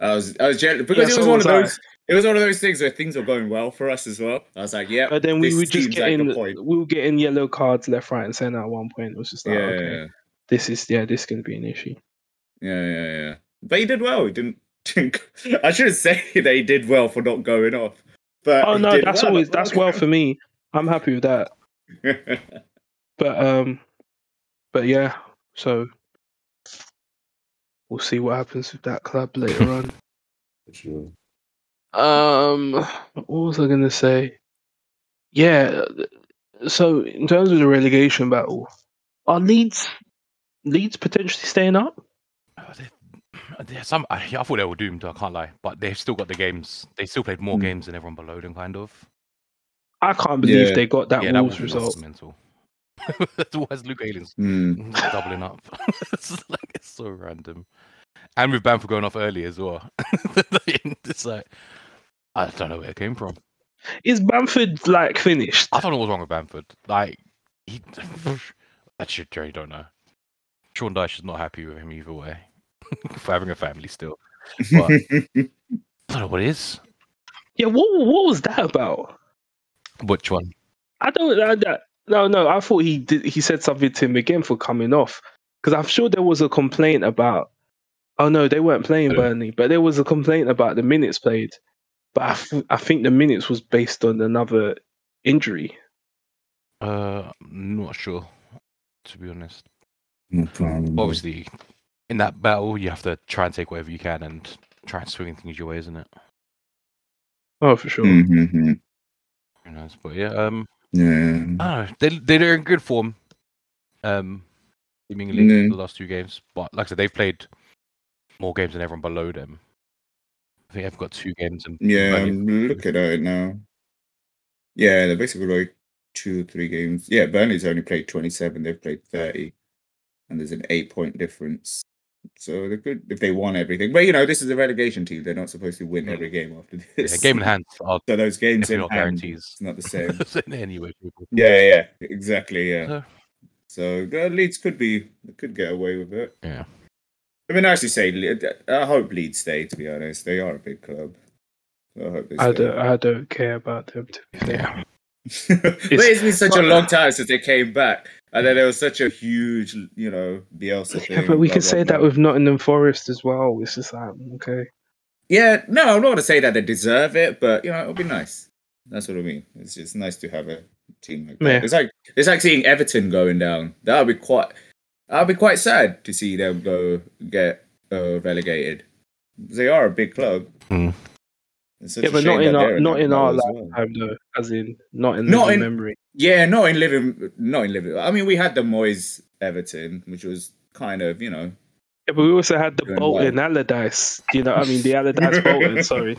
I was, I was jealous because Yeah, it was so one was of I. those. It was one of those things where things were going well for us as well. I was like, yeah. But then we were just like getting point. we were getting yellow cards left, right, and center at one point. It was just like, yeah, okay, yeah, this is yeah, this is gonna be an issue. yeah, yeah, yeah. But he did well. He didn't. I shouldn't say they did well for not going off. But Oh no, that's well. always that's well for me. I'm happy with that. But um, but yeah, so we'll see what happens with that club later on. Sure. Um, what was I gonna say? Yeah, so in terms of the relegation battle, are Leeds Leeds potentially staying up? Uh, they- they- Some, I I thought they were doomed. I can't lie, but they've still got the games. They still played more Hmm. games than everyone below them, kind of. I can't believe Yeah. they got that yeah, that Wolves was result. mental. Where's Luke Ayling's Hmm. doubling up? it's like it's so random. And with Bamford going off early as well. it's like I don't know where it came from. Is Bamford like finished? I don't know what's wrong with Bamford. Like he, I should really don't know. Sean Dyche is not happy with him either way for having a family still. But I don't know what it is. Yeah, what what was that about? Which one? I don't. I, that, no, no. I thought he did. He said something to him again for coming off because I'm sure there was a complaint about. Oh no, they weren't playing Who? Burnley, but there was a complaint about the minutes played. But I, th- I think the minutes was based on another injury. Uh, I'm not sure. To be honest, No problem. Obviously, in that battle, you have to try and take whatever you can and try and swing things your way, isn't it? Oh, for sure. Mm-hmm. Who knows? But yeah, um, Yeah. I don't know. They they're in good form. Um, seemingly Mm. the last two games, but like I said, they've played more games than everyone below them. I think they've got two games and Yeah, Burnley- I'm looking at it now. Yeah, they're basically like two three games. Yeah, Burnley's only played 27, they've played 30, and there's an eight point difference. So they could if they won everything. But you know, this is a relegation team. They're not supposed to win Mm. every game after yeah, this. game in hand are So those games definitely in not hand, guarantees. it's not the same. anyway, people. yeah, yeah, exactly. Yeah. Uh. So uh, Leeds could be could get away with it. Yeah. I mean, I actually say I hope Leeds stay. To be honest, they are a big club. So I hope they I don't. I don't care about them. To be fair. Yeah. but it's been such a long time since they came back, and then there was such a huge, you know, Bielsa Yeah, thing. but we blah, can blah, say that with Nottingham Forest as well. It's just like okay. Yeah, no, I'm not going to say that they deserve it, but you know, it'll be nice. That's what I mean. It's just nice to have a team like that. Yeah. It's like it's like seeing Everton going down. That would be quite. I'd be quite sad to see them go get uh, relegated. They are a big club. Hmm. Yeah, but not in our not in our as well. lifetime though. As in not in Not in- memory. Yeah, not in living, not in living. I mean, we had the Moyes Everton, which was kind of, you know, Yeah, but we also had the Bolton Allardyce. You know, I mean the Allardyce Bolton. Sorry.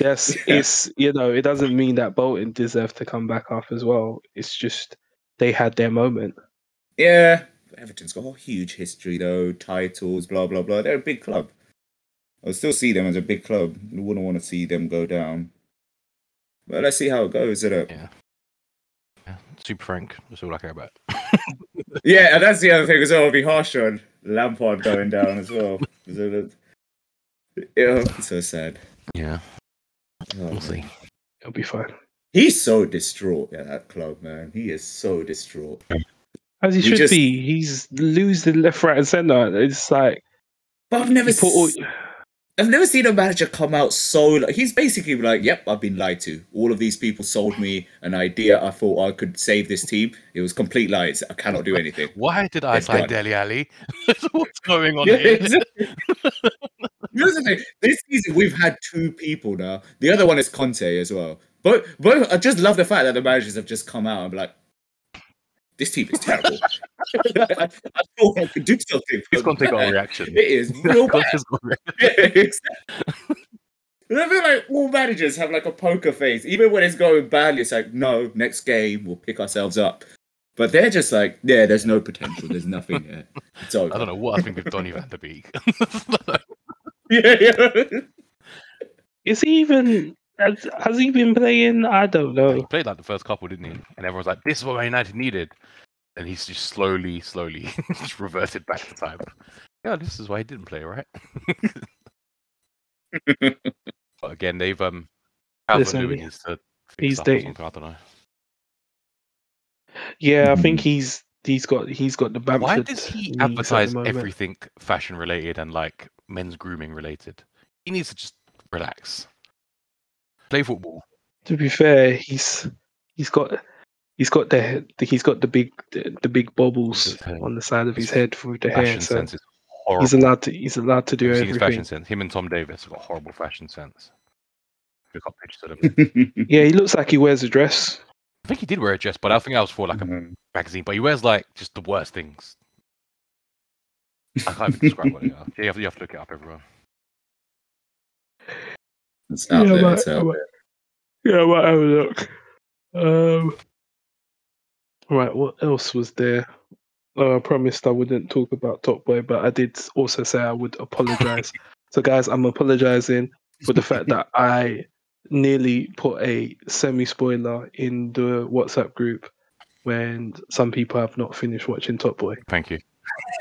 Yes, Yeah. it's you know it doesn't mean that Bolton deserve to come back up as well. It's just they had their moment. yeah. Everton's got a huge history though, titles, blah blah blah. They're a big club. I would still see them as a big club. I wouldn't want to see them go down. But let's see how it goes. Isn't it? Yeah. Yeah. Super Frank. That's all I care about. Yeah, and that's the other thing as well. I'll be harsh on Lampard going down as well. So that- yeah, it's so sad. Yeah. Oh, We'll see. It'll be fine. He's so distraught at that club, man. He is so distraught. As he We should just- be. He's losing left, right, and centre. It's like But I've never put all, s- I've never seen a manager come out so. Like, he's basically like, "Yep, I've been lied to. All of these people sold me an idea. I thought I could save this team. It was complete lies. I cannot do anything." Why did I sign. Dele Alli? What's going on Yeah, here? exactly. Here's the thing. This season we've had two people now. The other one is Conte as well. But but I just love the fact that the managers have just come out and be like, "This team is terrible." I, I thought I could do something. He's for gonna take them. our reaction. It is real bad. Conte's got a reaction. Yeah, exactly. And I feel like all managers have like a poker face. Even when it's going badly, it's like, no, next game we'll pick ourselves up. But they're just like, yeah, there's no potential. There's nothing there. It's over. I don't know what I think of Donny van der Beek. Yeah, yeah. Is he even? Has, has he been playing? I don't know. he played like the first couple, didn't he? And everyone's like, "This is what Man United needed," and he's just slowly, slowly just reverted back to time. Yeah, this is why he didn't play, right? but again, they've um, Listen, Calvert Lewin needs to he's dating. I don't know. Yeah, I think he's he's got he's got the Bamford. Why does he knees at the advertise everything fashion related and like men's grooming related? He needs to just relax, play football. To be fair, he's he's got he's got the he's got the big the, the big bobbles His on the side of his his head with the hair, Fashion so sense is horrible. he's allowed to he's allowed to do Have you seen his fashion sense. Him and Tom Davies have got horrible fashion sense. Look up pictures of them. Yeah, he looks like he wears a dress. I think he did wear a dress, but I think that was for like a Mhm. magazine. But he wears like just the worst things. I can't even describe what they are. You have, you have to look it up, everyone. It's out Yeah, there. but- It's out but- there. Yeah, I might have a look. Um, right, what else was there? Uh, I promised I wouldn't talk about Top Boy, but I did also say I would apologize. so, guys, I'm apologizing for the fact that I nearly put a semi spoiler in the WhatsApp group when some people have not finished watching Top Boy. Thank you.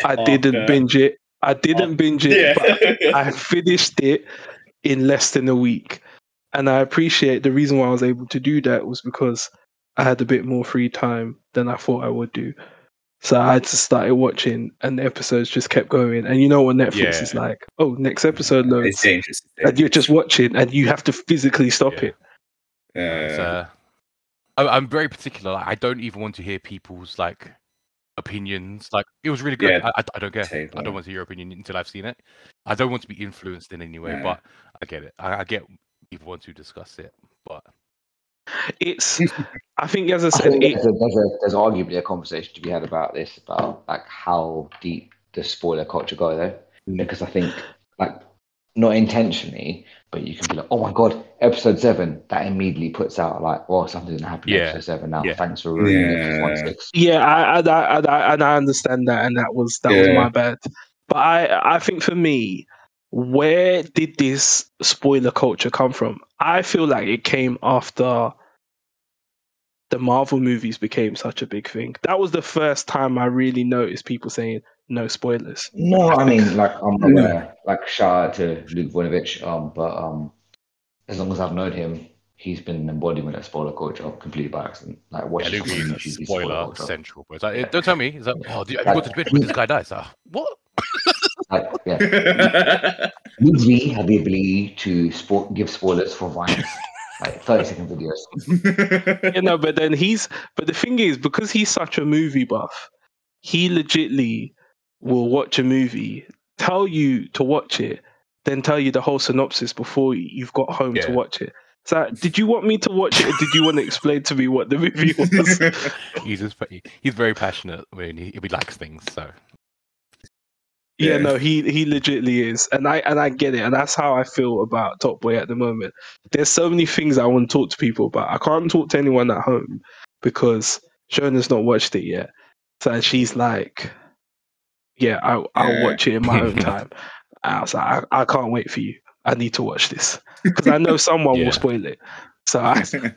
I didn't okay. binge it. I didn't binge it, but Yeah. I finished it in less than a week. And I appreciate the reason why I was able to do that was because I had a bit more free time than I thought I would do. So I just started watching and the episodes just kept going. And you know what Netflix is like, oh, next episode It's loads. dangerous. It's And you're just watching and you have to physically stop Yeah. it. Yeah. uh, I, I'm very particular. Like, I don't even want to hear people's like opinions. Like it was really good. Yeah, I, I, I don't care. take I don't want to hear your opinion until I've seen it. I don't want to be influenced in any way, Yeah. but I get it. I, I get people want to discuss it, but It's, I think, as I I said, think it, there's, a, there's, a, there's arguably a conversation to be had about this, about like how deep the spoiler culture go though, mm. because I think like not intentionally, but you can be like, oh my god, episode seven, that immediately puts out like, oh, something didn't happen in Yeah. episode seven now. Yeah. Thanks for ruining. Yeah. for one six. Yeah, I, I, I, I, and I understand that, and that was that was my bad. But I, I think for me, where did this spoiler culture come from? I feel like it came after the Marvel movies became such a big thing. That was the first time I really noticed people saying no spoilers. No, I mean like I'm aware, like shout out to Luke Voinovich, um, but um, as long as I've known him, he's been an embodiment of spoiler culture completely by accident. Like yeah, watching Luke is YouTube spoiler culture. central. But it's like, Yeah. don't tell me. It's like, oh, do you, have you got to the bit when this guy dies? Ah, what? Like, yeah. Would we have the ability to spo- give spoilers for Vines? like 30 second videos. you know, but then he's but the thing is, because he's such a movie buff, he legitly will watch a movie, tell you to watch it, then tell you the whole synopsis before you've got home to watch it. So, did you want me to watch it? Or did you want to explain to me what the movie was? He's just, he's very passionate when he, he likes things. So Yeah, Yeah. no, he he legitly is, and I and I get it, and that's how I feel about Top Boy at the moment. There's so many things I want to talk to people about. I can't talk to anyone at home because Shona's not watched it yet, so she's like, "Yeah, I, I'll watch it in my own time." I was like, I, "I can't wait for you. I need to watch this because I know someone Yeah. will spoil it." So, I, so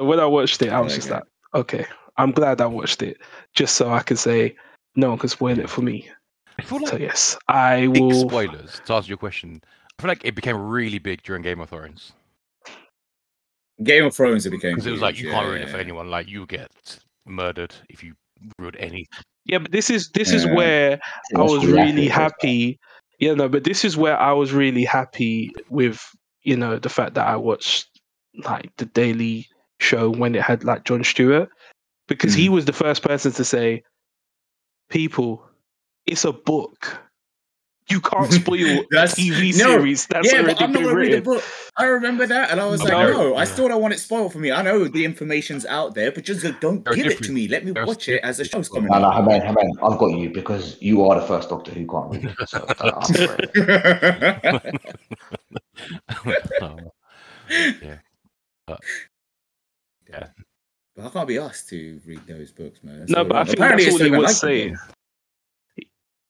when I watched it, I was just Okay. like, "Okay, I'm glad I watched it, just so I can say no one can spoil it for me." Like So yes, I big will. spoilers to answer your question. I feel like it became really big during Game of Thrones Game of Thrones it became because it was like you huge, can't yeah, ruin it for anyone. Like you get murdered if you ruin any. Yeah, but this is this is where I was really really happy. Yeah, no, but this is where I was really happy with you know the fact that I watched like the Daily Show when it had like Jon Stewart because he was the first person to say, "People, it's a book. You can't spoil a That's- TV no, series that's yeah, but I'm not been gonna read the book. I remember that, and I was like, there- no, I yeah. still don't want it spoiled for me. I know the information's out there, but just don't give it to me. Let me watch it as the show's coming No, no, out. Haman, Haman, I've got you because you are the first doctor who can't read. So uh, I'm. Um, yeah. But, yeah. But I can't be asked to read those books, man. That's No, but I think that's it's all he so was saying.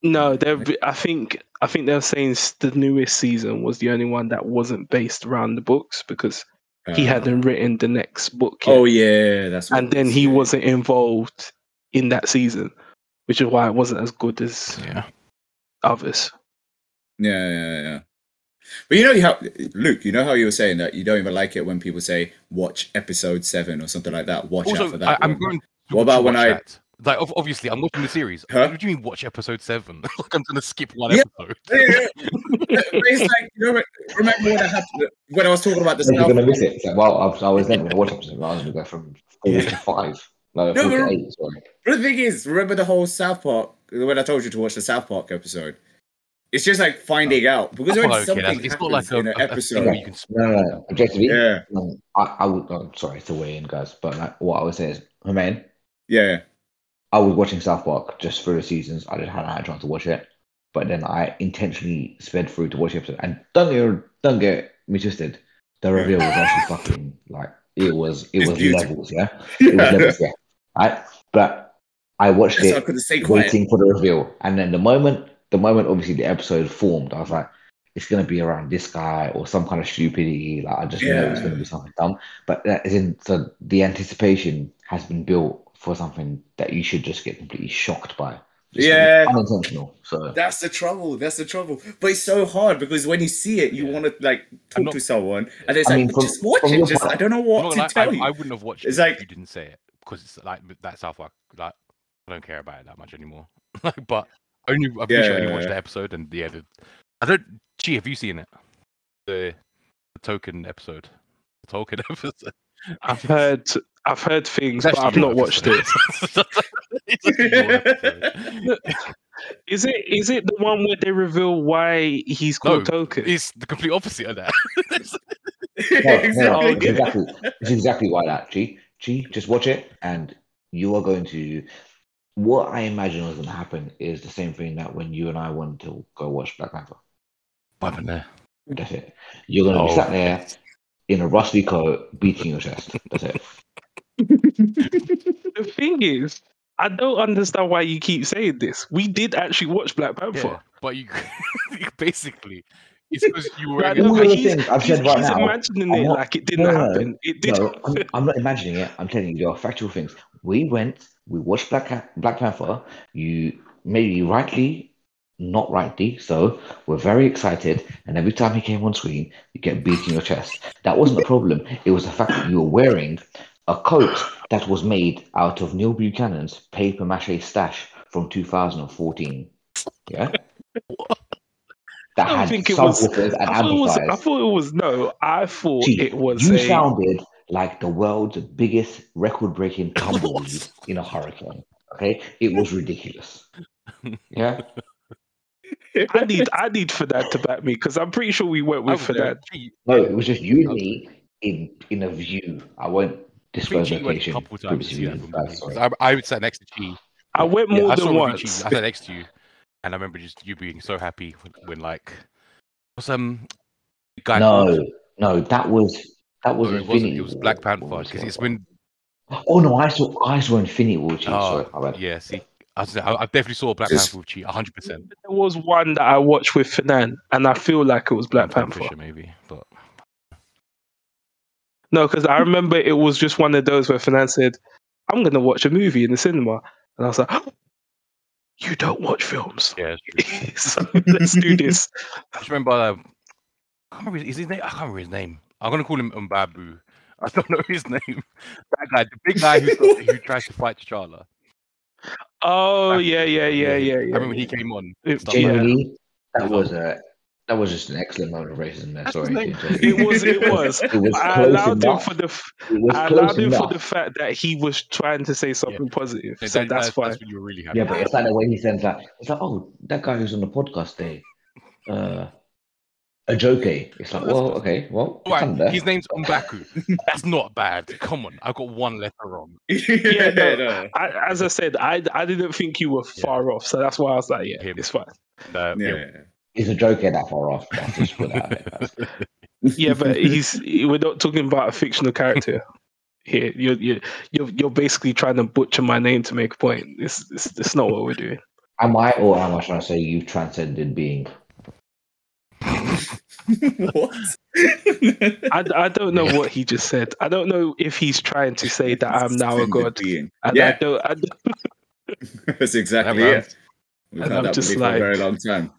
No, they're. I think. I think they're saying the newest season was the only one that wasn't based around the books because he Uh, hadn't written the next book yet, Oh yeah, that's. What and then he yeah. wasn't involved in that season, which is why it wasn't as good as yeah. others. Yeah, yeah, yeah. But you know how Luke, you know how you were saying that you don't even like it when people say watch episode seven or something like that. Watch out for that. I'm going. To What about when watch I- That. Like, obviously, I'm watching the series. Huh? What do you mean watch episode seven? like, I'm gonna skip one Yeah. episode. Yeah, yeah. But it's like you know, remember when I had when I was talking about the You're gonna miss it. It's like, well, I was, I was never gonna watch episode. I was gonna go from four Yeah. to five. No, No, four to but- eight. Sorry. But the thing is, remember the whole South Park when I told you to watch the South Park episode? It's just like finding oh. out because Oh, when okay, something that's- it's not like a, in an a- a thing episode, where you can. No, no, no. Objectively, yeah, no, I, I would. Oh, sorry to weigh in, guys, but like, what I would say is, I mean, yeah, I was watching South Park just for the seasons. I just hadn't had a chance to watch it, but then I intentionally sped through to watch the episode. And don't get don't get me twisted. The reveal was actually fucking like it was. It It's was beautiful. levels, yeah. It was yeah. levels, yeah. Right, but I watched I it couldn't stay quiet. waiting for the reveal, and then the moment, the moment, obviously the episode formed, I was like, it's gonna be around this guy or some kind of stupidity. Like I just know it's gonna be something dumb. But that is in so the anticipation has been built for something that you should just get completely shocked by. Just Yeah. unintentional. So That's the trouble. That's the trouble. But it's so hard because when you see it, you Yeah. want to like talk not- to someone, and it's I like mean, from- just watch it. Just point- I don't know what to gonna tell I, you. I wouldn't have watched It's it like- if you didn't say it because it's like that South Park. Like I don't care about it that much anymore. Like, but only I'm pretty sure I only Yeah. watched the episode and yeah, the, I don't. Gee, have you seen it? The, the token episode. The token episode. I've heard. I've heard things, It's but I've not watched It's actually your episode. Is it? Is it the one where they reveal why he's called No, Token? It's the complete opposite of that. no, no, no, exactly. it's exactly it's exactly why that. G G, just watch it and you are going to what I imagine was gonna happen is the same thing that when you and I wanted to go watch Black Panther. what happened there? That's it. You're gonna be Oh. sat there in a rusty coat beating your chest. That's it. The thing is, I don't understand why you keep saying this. We did actually watch Black Panther. Yeah, but you basically it's because you were. Like, all the he's, things I've he's, said right he's now, imagining I'm it not- like it didn't no, no, no. happen. It did. No, I'm. I'm not imagining it. I'm telling you, there are factual things. We went, we watched Black Black Panther. You maybe rightly, not rightly, so we're very excited. And every time he came on screen, you get beat in your chest. That wasn't the problem. It was the fact that you were wearing a coat that was made out of Neil Buchanan's paper mache stash from 2014. Yeah. That I had think it was- and I thought, it was, I thought it was no. I thought Gee, it was you a. sounded like the world's biggest record-breaking tumbleweed in a hurricane. Okay, it was ridiculous. Yeah, I need I need for that to back me because I'm pretty sure we went with for there. that. No, it was just you and me in in a view. I won't I think disclose G went a location. couple times to see that previously, film. guys, with me, sorry. 'cause I, I sat next to G. I went more I saw than it with you, once. G. I sat next to you, and I remember just you being so happy when, when like what's um guy No, called? no, that was that was No, it wasn't. It was Black Panther because it? it's been Oh no, I saw I saw Infinity War. Chief, oh sorry, yeah. See, I, was, I, I definitely saw Black Just- Panther with Chi, hundred percent. There was one that I watched with Fanan, and I feel like it was Black Panther. maybe, but No, because I remember it was just one of those where Fanan said, "I'm going to watch a movie in the cinema," and I was like, "You don't watch films, yeah. It's true. so let's do this." I just remember. Um, I can't remember his, his name. I can't remember his name. I'm gonna call him Mbabu. I don't know his name. That guy, the big guy who who tries to fight T'Challa. Oh yeah, yeah, yeah, he- yeah, I yeah. remember he came on. It- stuff like yeah. That was a that was just an excellent moment of racism there. That's his Sorry, name. It was. It was. It was I close allowed him for the. f- was I allowed him for the fact that he was trying to say something positive, Yeah, so that- that's fine. That's when you were really happy. Yeah, but it's like the way he says that. It's like, oh, that guy who's on the podcast there, uh, a joke. It's like, well, okay, well, it's Right, his name's Mbaku. That's not bad. Come on, I got one letter wrong. yeah, no. no. I, as I said, I I didn't think you were Yeah. far off, so that's why I was like, yeah, Him. it's fine. Uh, Yeah. yeah. He's a joker that far off. That's just put that. Yeah, but he's we're not talking about a fictional character here. You're you're you're, you're basically trying to butcher my name to make a point. It's it's, it's not what we're doing. Am I or am I trying to say you've transcended being? what? I, I don't know what he just said. I don't know if he's trying to say that I'm now a god. Being. And I Yeah, don't, I don't- that's exactly it. We've And had I'm that just belief for a very long time.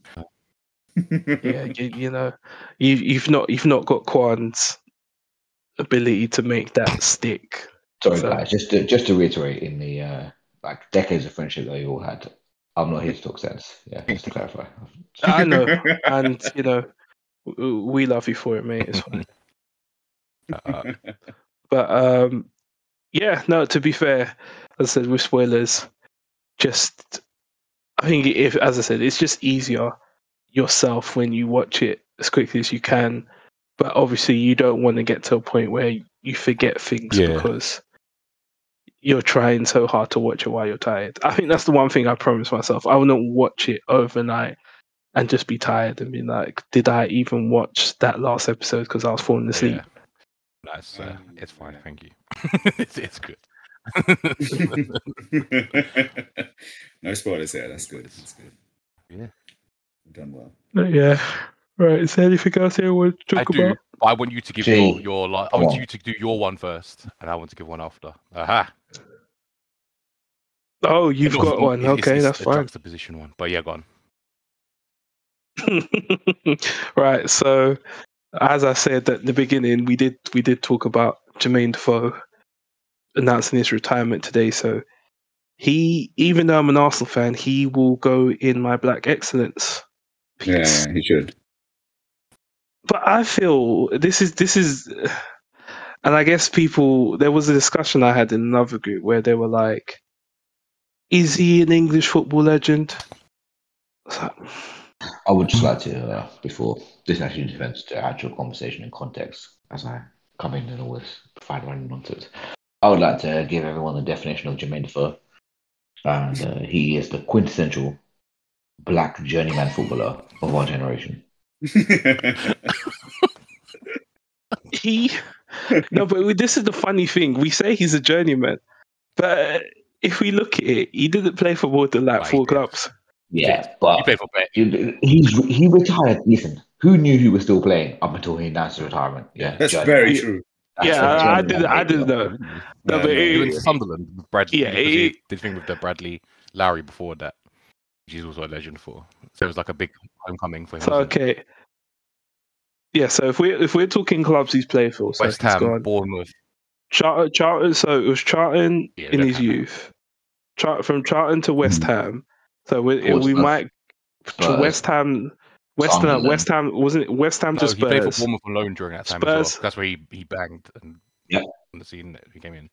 Yeah, you, you know, you you've not you've not got Kwan's ability to make that stick. Sorry, So- guys. Just to, just to reiterate, in the uh, like decades of friendship that you all had, I'm not here to talk sense. Yeah, just to clarify. I know, and you know, we love you for it, mate. It's fine. Uh, But um, yeah, no. To be fair, as I said, with spoilers, just I think if, as I said, it's just easier yourself when you watch it as quickly as you can. But obviously, you don't want to get to a point where you forget things Yeah. because you're trying so hard to watch it while you're tired. I think that's the one thing I promised myself. I will not watch it overnight and just be tired and be like, did I even watch that last episode because I was falling asleep? yeah. That's uh, Um, it's fine. yeah. Thank you. it's, it's good. no spoilers here. That's good. That's good. Yeah. You've done well. But yeah. Right. Is there anything else here we want to I talk do. about? I want you to give Gee, your your like. I want on. you to do your one first, and I want to give one after. Aha. Oh, you've Not- got one. it's- Okay, it's that's a fine. Juxtaposition one, but yeah, go on. right. So, as I said at the beginning, we did we did talk about Jermaine Defoe announcing his retirement today. So, he, even though I'm an Arsenal fan, he will go in my Black Excellence piece. he should. but I feel this is this is, and I guess people. There was a discussion I had in another group where they were like, "Is he an English football legend?" It's like, I would just like to, uh, before this actually defends the actual conversation in context, as I come in and always provide random nonsense, I would like to give everyone the definition of Jermaine Defoe. And uh, he is the quintessential black journeyman footballer of our generation. he no, but this is the funny thing. We say he's a journeyman, but if we look at it, he didn't play for more than like Right, four clubs. Yeah, You but play for Bet. he- he's he retired. Listen, who knew he was still playing up until he announced retirement? Yeah, That's journeyman. very true. That's yeah, a I, I journeyman didn't. I didn't footballer. know. No, No, but no, it- Even Sunderland, with Bradley. Yeah, because he it- did the thing with the Bradley Lowery before that, which he's also a legend for. So it was like a big homecoming for him. So okay. Yeah, so if we if we're talking clubs he's played for, so West Ham, Bournemouth. Charlton, Charlton. So it was Charlton Yeah, in his Ham. youth. Char- from Charlton to West Mhm. Ham. So we, we might to Spurs, West Ham. West Ham. West Ham wasn't it West Ham No, to he played for Spurs. Bournemouth on loan during that time as well. Spurs. That's where he, he banged and yeah. on the scene that he came in.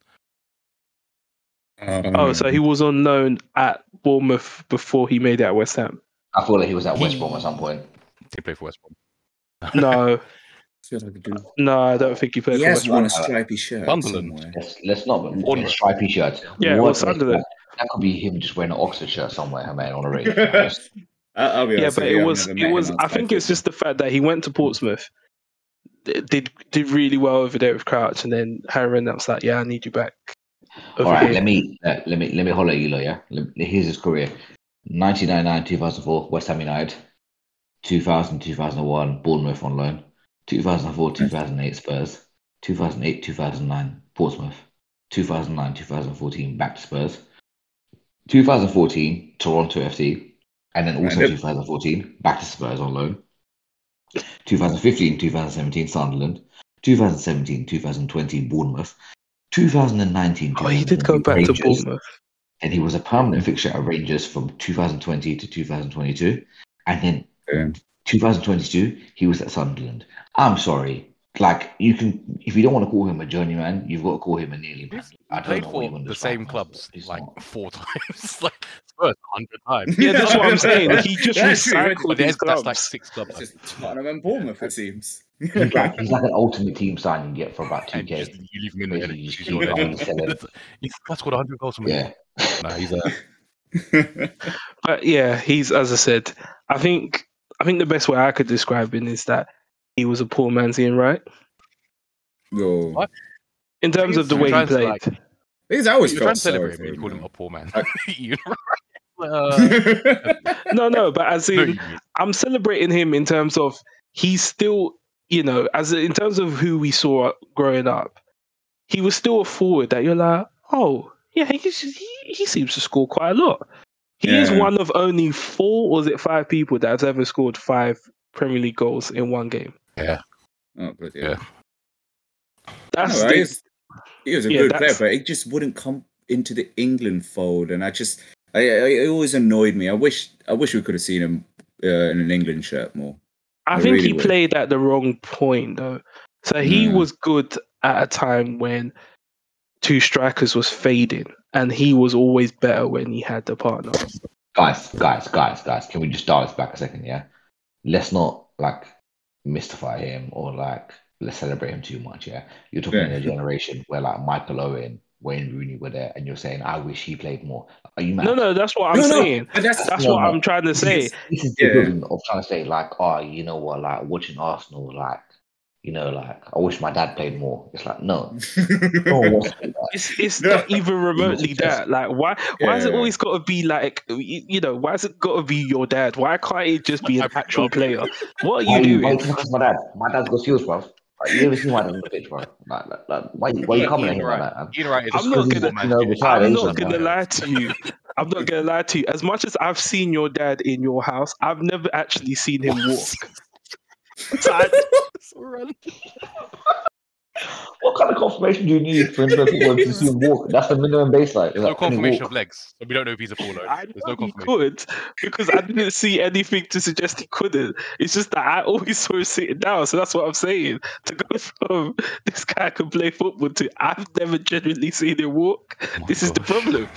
Oh, um, so he was on loan at Bournemouth before he made it at West Ham. I feel like he was at West He- Brom at some point. Did he played for West Brom. No, Feels like a dude. no, I don't think he played He for has West won Brom. a stripy shirt Sunderland. somewhere. Let's let's not a Bournemouth. stripy shirt. Yeah, it What was Sunderland. That? that could be him just wearing an Oxford shirt somewhere, man, on a range. Just- I- I'll be Yeah, but it was it was. I think it's just the fact that he went to Portsmouth, did did really well over there with Crouch, and then Harry Redknapp's like, "Yeah, I need you back." All right, here. let me uh, let me let me holler at you, lot, yeah. Let- Here's his career: 1999, 2004, West Ham United. 2000, 2001, Bournemouth on loan. 2004, 2008, Spurs. 2008, 2009, Portsmouth. 2009, 2014, back to Spurs. 2014, Toronto FC, and then also Right. 2014, back to Spurs on loan. 2015, 2017, Sunderland. 2017, 2020, Bournemouth. 2019, Oh, he did go 2020, back to Rangers, Bournemouth. and he was a permanent fixture at Rangers from 2020 to 2022, and then Yeah. 2022 he was at Sunderland. I'm sorry, like you can if you don't want to call him a journeyman, you've got to call him a nearly man. He I don't played know what you for want the same clubs like not. four times, like Spurs hundred times. Yeah, that's what I'm saying. He just That's true. recycled But his there's, that's like clubs. six clubs. It's just Tottenham and Bournemouth, it seems. He's like, he's like an ultimate team signing you get for about two and you, just, k. you leave him in there. Basically, you He's just your keep legend. buying, selling. He's that's scored 100 goals for me. Yeah, No, he's a But yeah, he's as I said. I think I think the best way I could describe him is that he was a poor man's Ian Wright Yo. What? in terms of the way he played. like- Because I always You're felt sorry for him, you him. call him a poor man. I- Uh, no, no, but as in, you- I'm celebrating him in terms of he's still, you know, as in terms of who we saw growing up, he was still a forward that you're like, oh, yeah, he he, he seems to score quite a lot. He is one of only four, or is it five people that has ever scored five Premier League goals in one game. Yeah. Oh, bloody Yeah. hell. That's No, the- he, was, he was a Yeah, good player, but he just wouldn't come into the England fold, and I just, I, I it always annoyed me. I wish, I wish we could have seen him uh, in an England shirt more. I I think really he would. played at the wrong point though. So he Mm. was good at a time when two strikers was fading, and he was always better when he had the partner. guys, guys, guys, guys, can we just dial this back a second, yeah? Let's not like mystify him or like let's celebrate him too much, yeah? You're talking in Yeah. a generation where like Michael Owen, Wayne Rooney were there, and you're saying, I wish he played more. Are you mad? No, no, that's what I'm no, saying. no, that's That's No, what no. I'm trying to say. This, this is the Yeah. equivalent of trying to say like, oh, you know what, like watching Arsenal, like, you know, like I wish my dad played more. It's like, no, no one wants to do that. It's it's No. not even remotely that. Like, why why has it Yeah. always got to be like you you know? Why has it got to be your dad? Why can't it just be an actual player? What are you why doing? you talking to my dad? My dad's got skills, bro. Like, you ever seen my dad on the pitch, bro? Like, like, like, why, why you coming at Ian him like that? man? Ian Wright I'm not gonna- man. you know, Yeah. I'm not gonna man. lie to you. I'm not gonna lie to you. As much as I've seen your dad in your house, I've never actually seen him walk. So What kind of confirmation do you need for him to, to see him walk? That's the minimum baseline. There's no confirmation of legs, so we don't know if he's a polo. I There's know no he confirmation. could because I didn't see anything to suggest he couldn't. It's just that I always saw him sitting down, so that's what I'm saying. To go from this guy can play football to I've never genuinely seen him walk. Oh my This is the problem.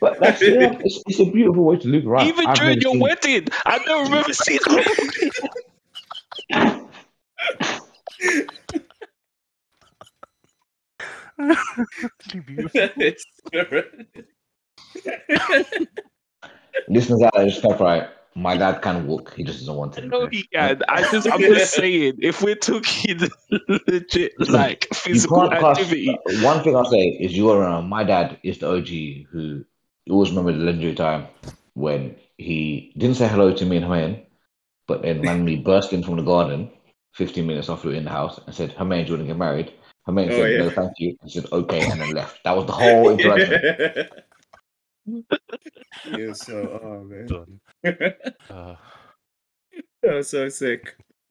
But that's yeah, it's, it's a beautiful way to look around. Even I've during your seen- wedding, I don't remember seeing him. Listeners out there, just stop right. My dad can walk. He just doesn't want to. No, he can. I just, I'm just saying, if we're talking legit like physical can't activity, One thing I'll say is you are around. My dad is the OG who you always remember the legendary time when he didn't say hello to me and Hermione, but then randomly burst in from the garden 15 minutes after we were in the house and said, Hermione, do you want to get married? Hermione Oh, said, yeah. no, thank you. And said, okay, and then left. That was the whole interaction. You're so, oh man. Done. Uh, that was so sick.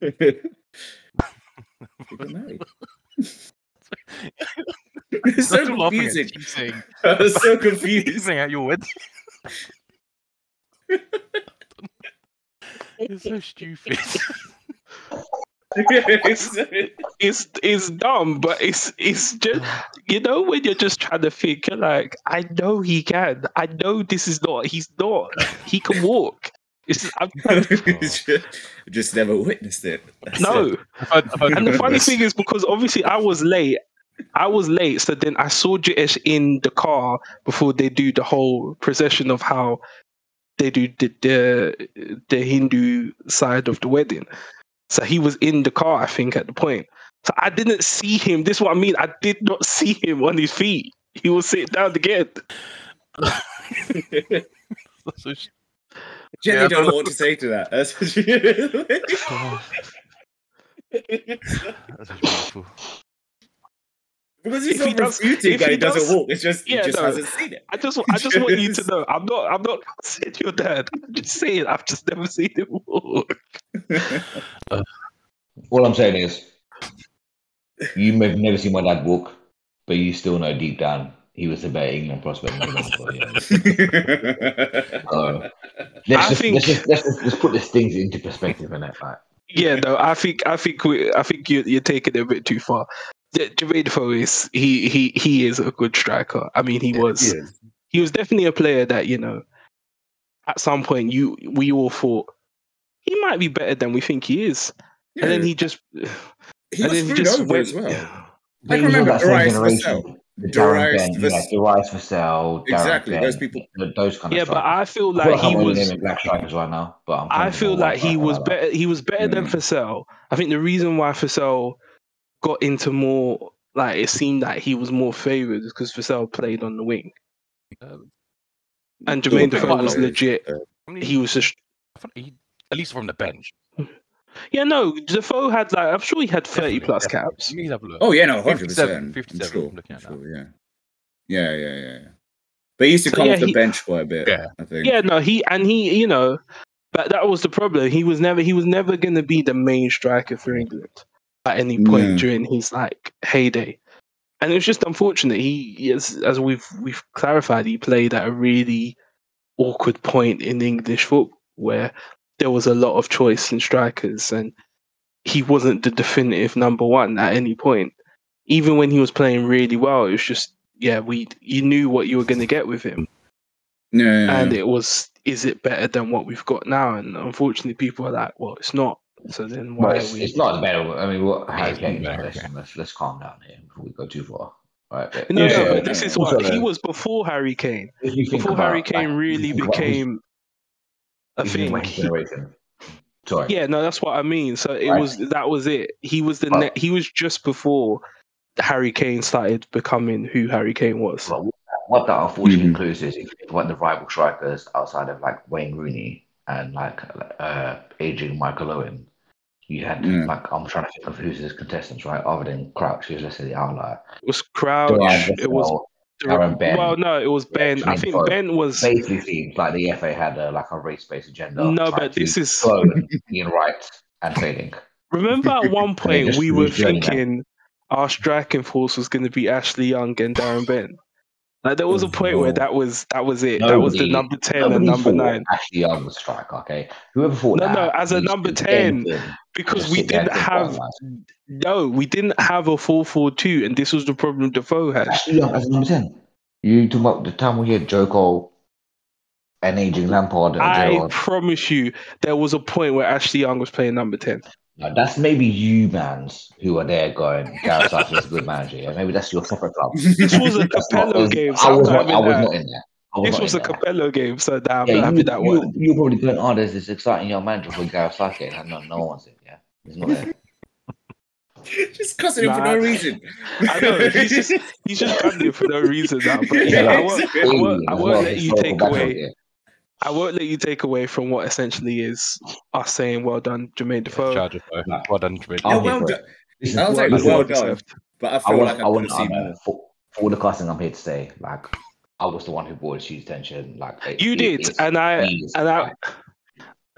You got married. it's so I'm laughing at confusing. you saying, I was so saying at your wedding. You're so stupid. it's it's it's dumb, but it's it's just you know when you're just trying to think, you're like, I know he can. I know this is not. He's not. He can walk. It's I'm, just never witnessed it. That's no. it. I've I've And the funny thing is because obviously I was late. I was late, so then I saw Jitesh in the car before they do the whole procession of how they do the the, the Hindu side of the wedding. So he was in the car, I think, at the point. So I didn't see him. This is what I mean. I did not see him on his feet. He was sitting down again. So sh- Jenny Yeah, I don't know what to say to that. That's what she That's beautiful. Because he's If he not does- refuting if that he he doesn't walk. It's just Yeah, he just no. hasn't seen it. I just, I just want you to know. I'm not, I'm not saying your dad. I'm just saying I've just never seen him walk. All I'm saying is, you may have never seen my dad walk, but you still know deep down he was a better England prospect. than Liverpool, so, yeah. Uh, let's, just, think- let's, just, let's just let's put these things into perspective, and that like, Yeah, no, I think I think we, I think you, you're taking it a bit too far. J- Jermaine Defoe is he he he is a good striker. I mean, he was Yeah. he was definitely a player that you know at some point you we all thought he might be better than we think he is, and then he just he and was then he just over went. as well. I can remember that same Rice generation. myself. Darren Darius Ben, Vas- yeah, Darius Vassell, Exactly, Ben, those people- those kind of Yeah, but. I feel like like he I'm only was. black strikers right now, but I'm I trying to feel like he was better. He was better than Mm. Vassell. I think the reason why Vassell got into more like it seemed like he was more favoured because Vassell played on the wing Um, and Jermaine Defoe was legit. I mean, He was just he, at least from the bench. yeah. No, Defoe had like I'm sure he had thirty Definitely, plus definitely. caps. Let me have a look. Oh yeah, no, hundred 57, percent. 57, Sure, I'm looking at sure, yeah, yeah, yeah, yeah. yeah. But he used to So, come yeah, off the he- bench quite a bit. Yeah. I think. Yeah, no, he and he, you know, but that was the problem. He was never, he was never going to be the main striker for England at any point Yeah. during his like heyday. And it was just unfortunate. He, as as we've we've clarified, he played at a really awkward point in English football where there was a lot of choice in strikers, and he wasn't the definitive number one at any point. Even when he was playing really well, it was just yeah, we you knew what you were going to get with him Yeah, yeah, yeah. and it was is it better than what we've got now and unfortunately people are like well it's not so then But why it's, are we it's not better. I mean, what Harry it's Kane? Let's, let's let's calm down here before we go too far. Right. but- no, Yeah, no, yeah, but this yeah. is Also, what he uh, was before Harry Kane. if you think Before about, Harry Kane like, really if you think about his- became a if you think thing. about he- Sorry. yeah, no, that's what I mean. So it Right. was that was it. He was the Right. ne- he was just before Harry Kane started becoming who Harry Kane was. But what that unfortunately Mhm. includes is if you think the rival strikers outside of like Wayne Rooney and like uh aging Michael Owen, you had Mm. like I'm trying to think of who's his contestants, right? Other than Crouch, who's let's say the outlier. It was Crouch. Darius It was Vassell Darren Bent. well, no, it was Ben. I think Defoe. Ben was basically seems like the FA had a, like a race-based agenda. no, but this is clone Ian Wright and failing. Remember at one point we were lose journey thinking our striking force was going to be Ashley Young and Darren Bent. Like there was a point where that was that was it. that was the number ten and number nine Ashley Young was striker. Okay, whoever thought No, that? no, no, as a number 10, because we didn't have no, we didn't have a four four two, and this was the problem Defoe had. Ashley Young as a number ten. You talking about the time we had Joe Cole and aging Lampard and I promise you, there was a point where Ashley Young was playing number ten. Now, that's maybe you, mans, who are there going, Gareth Southgate is a good manager. Yeah? Maybe that's your separate club. This was a That's not- Capello game, I so was, not not, I was that. not in there. Was This was a there. Capello game, so nah, I'm Yeah, not you, that you, one. you're probably going, oh, there's this exciting young manager for Gareth Southgate. And no, no one's in, yeah. He's not there. just cussing him for no reason. I know he's just he's just done it for no reason now. But yeah, I won't, I won't, I won't no let you take away. Here. I won't let you take away from what essentially is us saying, "Well done, Jermaine Defoe." Charge. Nah. Well done, Jermaine. Yeah, I'm well done. it. Listen, I'll take well Well done. deserved. But I I feel want, like I I could want, have seen uh, more. for, for all the casting I'm here to say, like, I was the one who brought it to his attention. Like, it- You it did, and I he is and I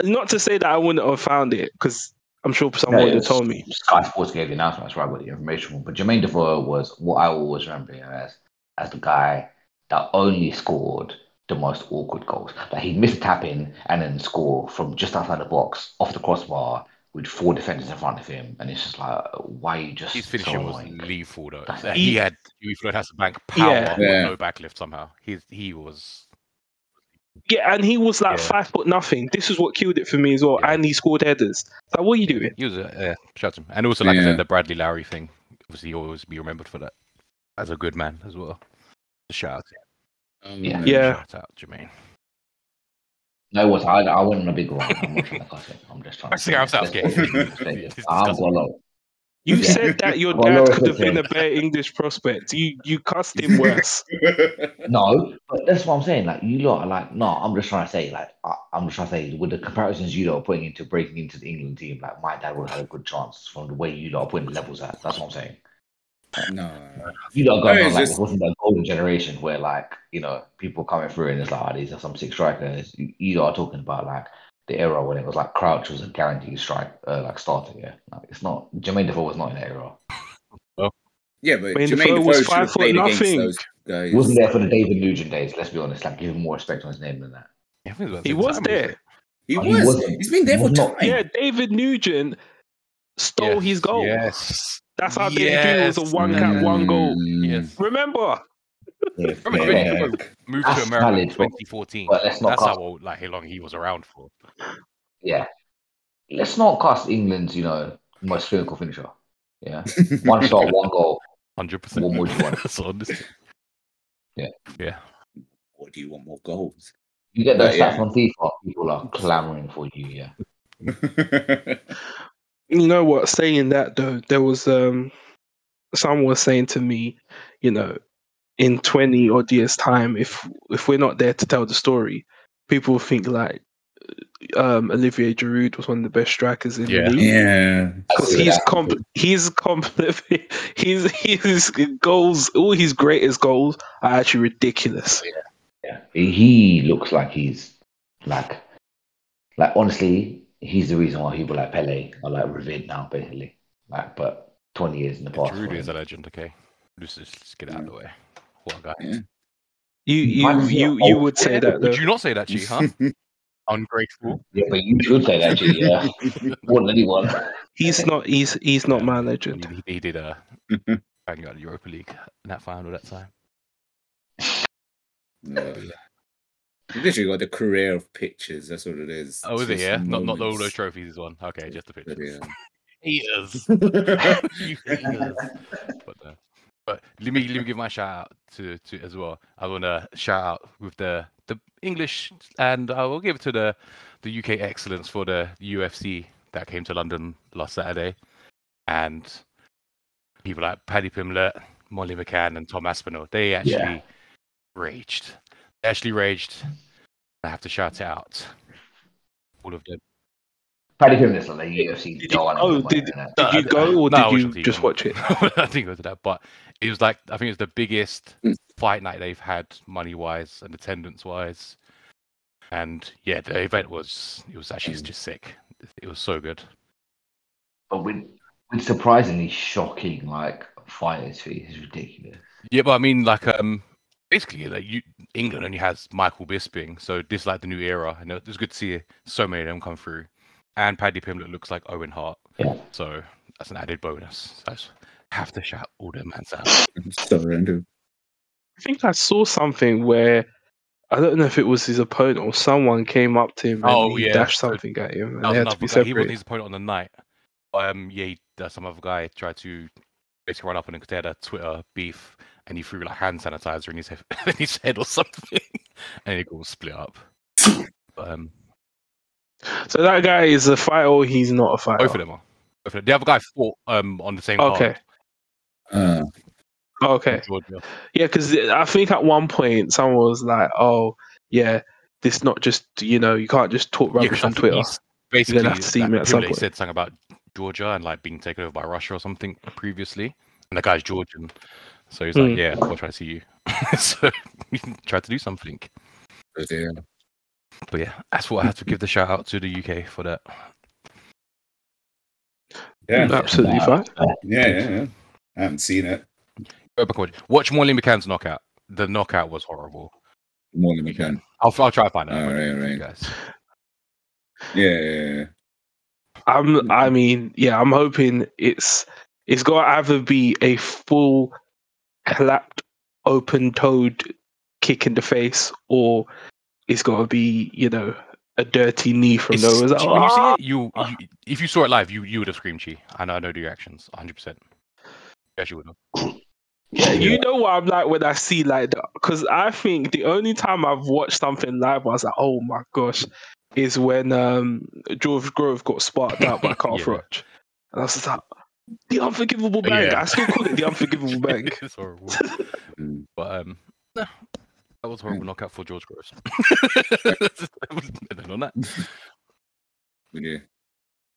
not to say that I wouldn't have found it because I'm sure No, someone would have told me. Sky Sports gave the announcement. That's where I got the information from. But Jermaine Defoe was what I always remember him as, as the guy that only scored the most awkward goals. Like he missed tapping and then score from just outside the box, off the crossbar, with four defenders in front of him. And it's just like, why are you just His so finishing was annoying? lethal though. That's- Like, He- He had Huey Floyd Hasselbaink power, Yeah. but Yeah. no backlift somehow. He he was Yeah, and he was like Yeah. five foot nothing. This is what killed it for me as well. Yeah. And he scored headers. Like, what are you doing? he was a yeah, shout him. And also like I said, the Bradley Lowery thing. Obviously he'll always be remembered for that. As a good man as well. Shout out. Um, Yeah. Yeah. Shout out, Jermaine. No, what I, I went on a big run. I'm not trying to cuss it. I'm just trying to. Actually, I'm let's- let's go to the It's stadium. I've got. You Yeah. said that your dad Laura could have been a so. better English prospect. You you cussed him worse. No, but that's what I'm saying. Like you lot are like, no, I'm just trying to say, like, I, I'm just trying to say, with the comparisons you lot are putting into breaking into the England team, like my dad would have had a good chance from the way you lot are putting the levels at. That's what I'm saying. No. You lot are going No, on like just- it wasn't that golden generation where like you know people coming through and it's like, oh, these are some six strikers. You, you are talking about like the era when it was like Crouch was a guaranteed strike, uh, like starter. Yeah, like, it's not. Jermaine Defoe was not in that era. Well, Yeah, but Wayne Jermaine Defoe Defoe was five foot nothing. Guys. He wasn't there for the David Nugent days. Let's be honest. Like give him more respect on his name than that. Yeah, I think it about He was there. He Oh, was. He's been there for was not. time. Yeah, David Nugent stole Yes, his goal. Yes. That's how big it was Yes. a one cap, one goal. Mm, Yes. Remember? Remember Yeah. he moved That's to America valid, but- 2014? but let's not That's cast- how old, like how long he was around for. Yeah. Let's not cast England's, you know, most clinical finisher. Yeah. One shot, one goal. hundred percent. What more do you want? Yeah. yeah. What do you want more goals? You get those yeah. stats on FIFA, people are clamoring for you. Yeah. You know what? Saying that though, there was um, someone was saying to me, you know, in twenty odd years' time, if if we're not there to tell the story, people will think like um, Olivier Giroud was one of the best strikers in Yeah. the league. yeah. because he's comp he's completely he's his goals all his greatest goals are actually ridiculous. Yeah. He looks like he's like, like honestly, he's the reason why people like Pele are like revered now, basically. Like, but 20 years in the past. Giroud is a legend. Okay, just, just just get it out of the way. What a guy. Yeah. You you you you would say that though. Would you not say that, Chi? Huh? Ungrateful. Yeah, but you should say that, G, yeah. More than anyone. He's not he's he's not Yeah. my legend. He, he did a bang out the Europa League in that final that time. No. You literally got the career of pictures. That's what it is. Oh, is It's it? Yeah, just not not all those trophies is one. Okay, just the But, pictures. yeah. Haters. you haters. But, uh, but let me let me give my shout out to to as well. I want to shout out with the the English and I will give it to the the UK excellence for the UFC that came to London last Saturday, and people like Paddy Pimblett, Molly McCann, and Tom Aspinall. They actually raged. They actually raged. I have to shout it out. All of them. Paddy Pimblett's like the UFC Did you- oh, did- Did you go or No, did watched you on TV, just watch it? I think it was that, but it was like I think it was the biggest Mm. fight night they've had money wise and attendance wise, and yeah, the event was it was actually Mm. just sick. It was so good. But with, with surprisingly shocking, like, fighters fee is ridiculous. Yeah, but I mean, like, um, basically, like you, England only has Michael Bisping, so this is like the new era, and it was good to see so many of them come through. And Paddy Pimblett looks like Owen Hart, Yeah. so that's an added bonus. I just have to shout all them mans out. So random. I think I saw something where I don't know if it was his opponent or someone came up to him and Oh, he yeah, dashed so something at him and That was they had to be guy. He wasn't his opponent on the night. Um, yeah, he, uh, some other guy tried to basically run up on him because they had a Twitter beef, and he threw like hand sanitizer in his head, in his head or something, and it all split up. But, um, So that guy is a fighter or he's not a fighter? both of them are. Both of them. The other guy fought um on the same card. Okay. Uh, Okay. Yeah, because I think at one point someone was like, "Oh, yeah, this not just you know you can't just talk Yeah, rubbish 'cause I on think Twitter." he's Basically, have to see like, him at some Pimblett point. said something about Georgia and like being taken over by Russia or something previously, and the guy's Georgian, so he's like, Hmm. "Yeah, I'll try to see you." so he tried to do something. but yeah. But yeah, that's what I had to give the shout out to the UK for that. Yeah. Absolutely fine. Yeah, yeah, yeah. I haven't seen it. Go back watch. Watch Molly McCann's knockout. The knockout was horrible. More than we can. I'll, I'll try to find it. All for right, you all right. guys. Yeah, yeah, yeah. I'm. I mean, yeah, I'm hoping it's it's got to either be a full clapped, open-toed kick in the face, or it's got to be you know a dirty knee from It's- nowhere. Like, when you see "Ah!" it, you, you if you saw it live, you you would have screamed "Chi." I know, I know the reactions, 100. percent Yes, you would have. Yeah, you know what I'm like when I see like that because I think the only time I've watched something live, I was like, oh my gosh, is when um George Grove got sparked out by Carl Yeah. Froch. And I was like, the unforgivable bang. Yeah. I still call it the unforgivable bang. it's horrible. Mm. But um, nah, that was a horrible knockout for George Groves. and then on that, Would you?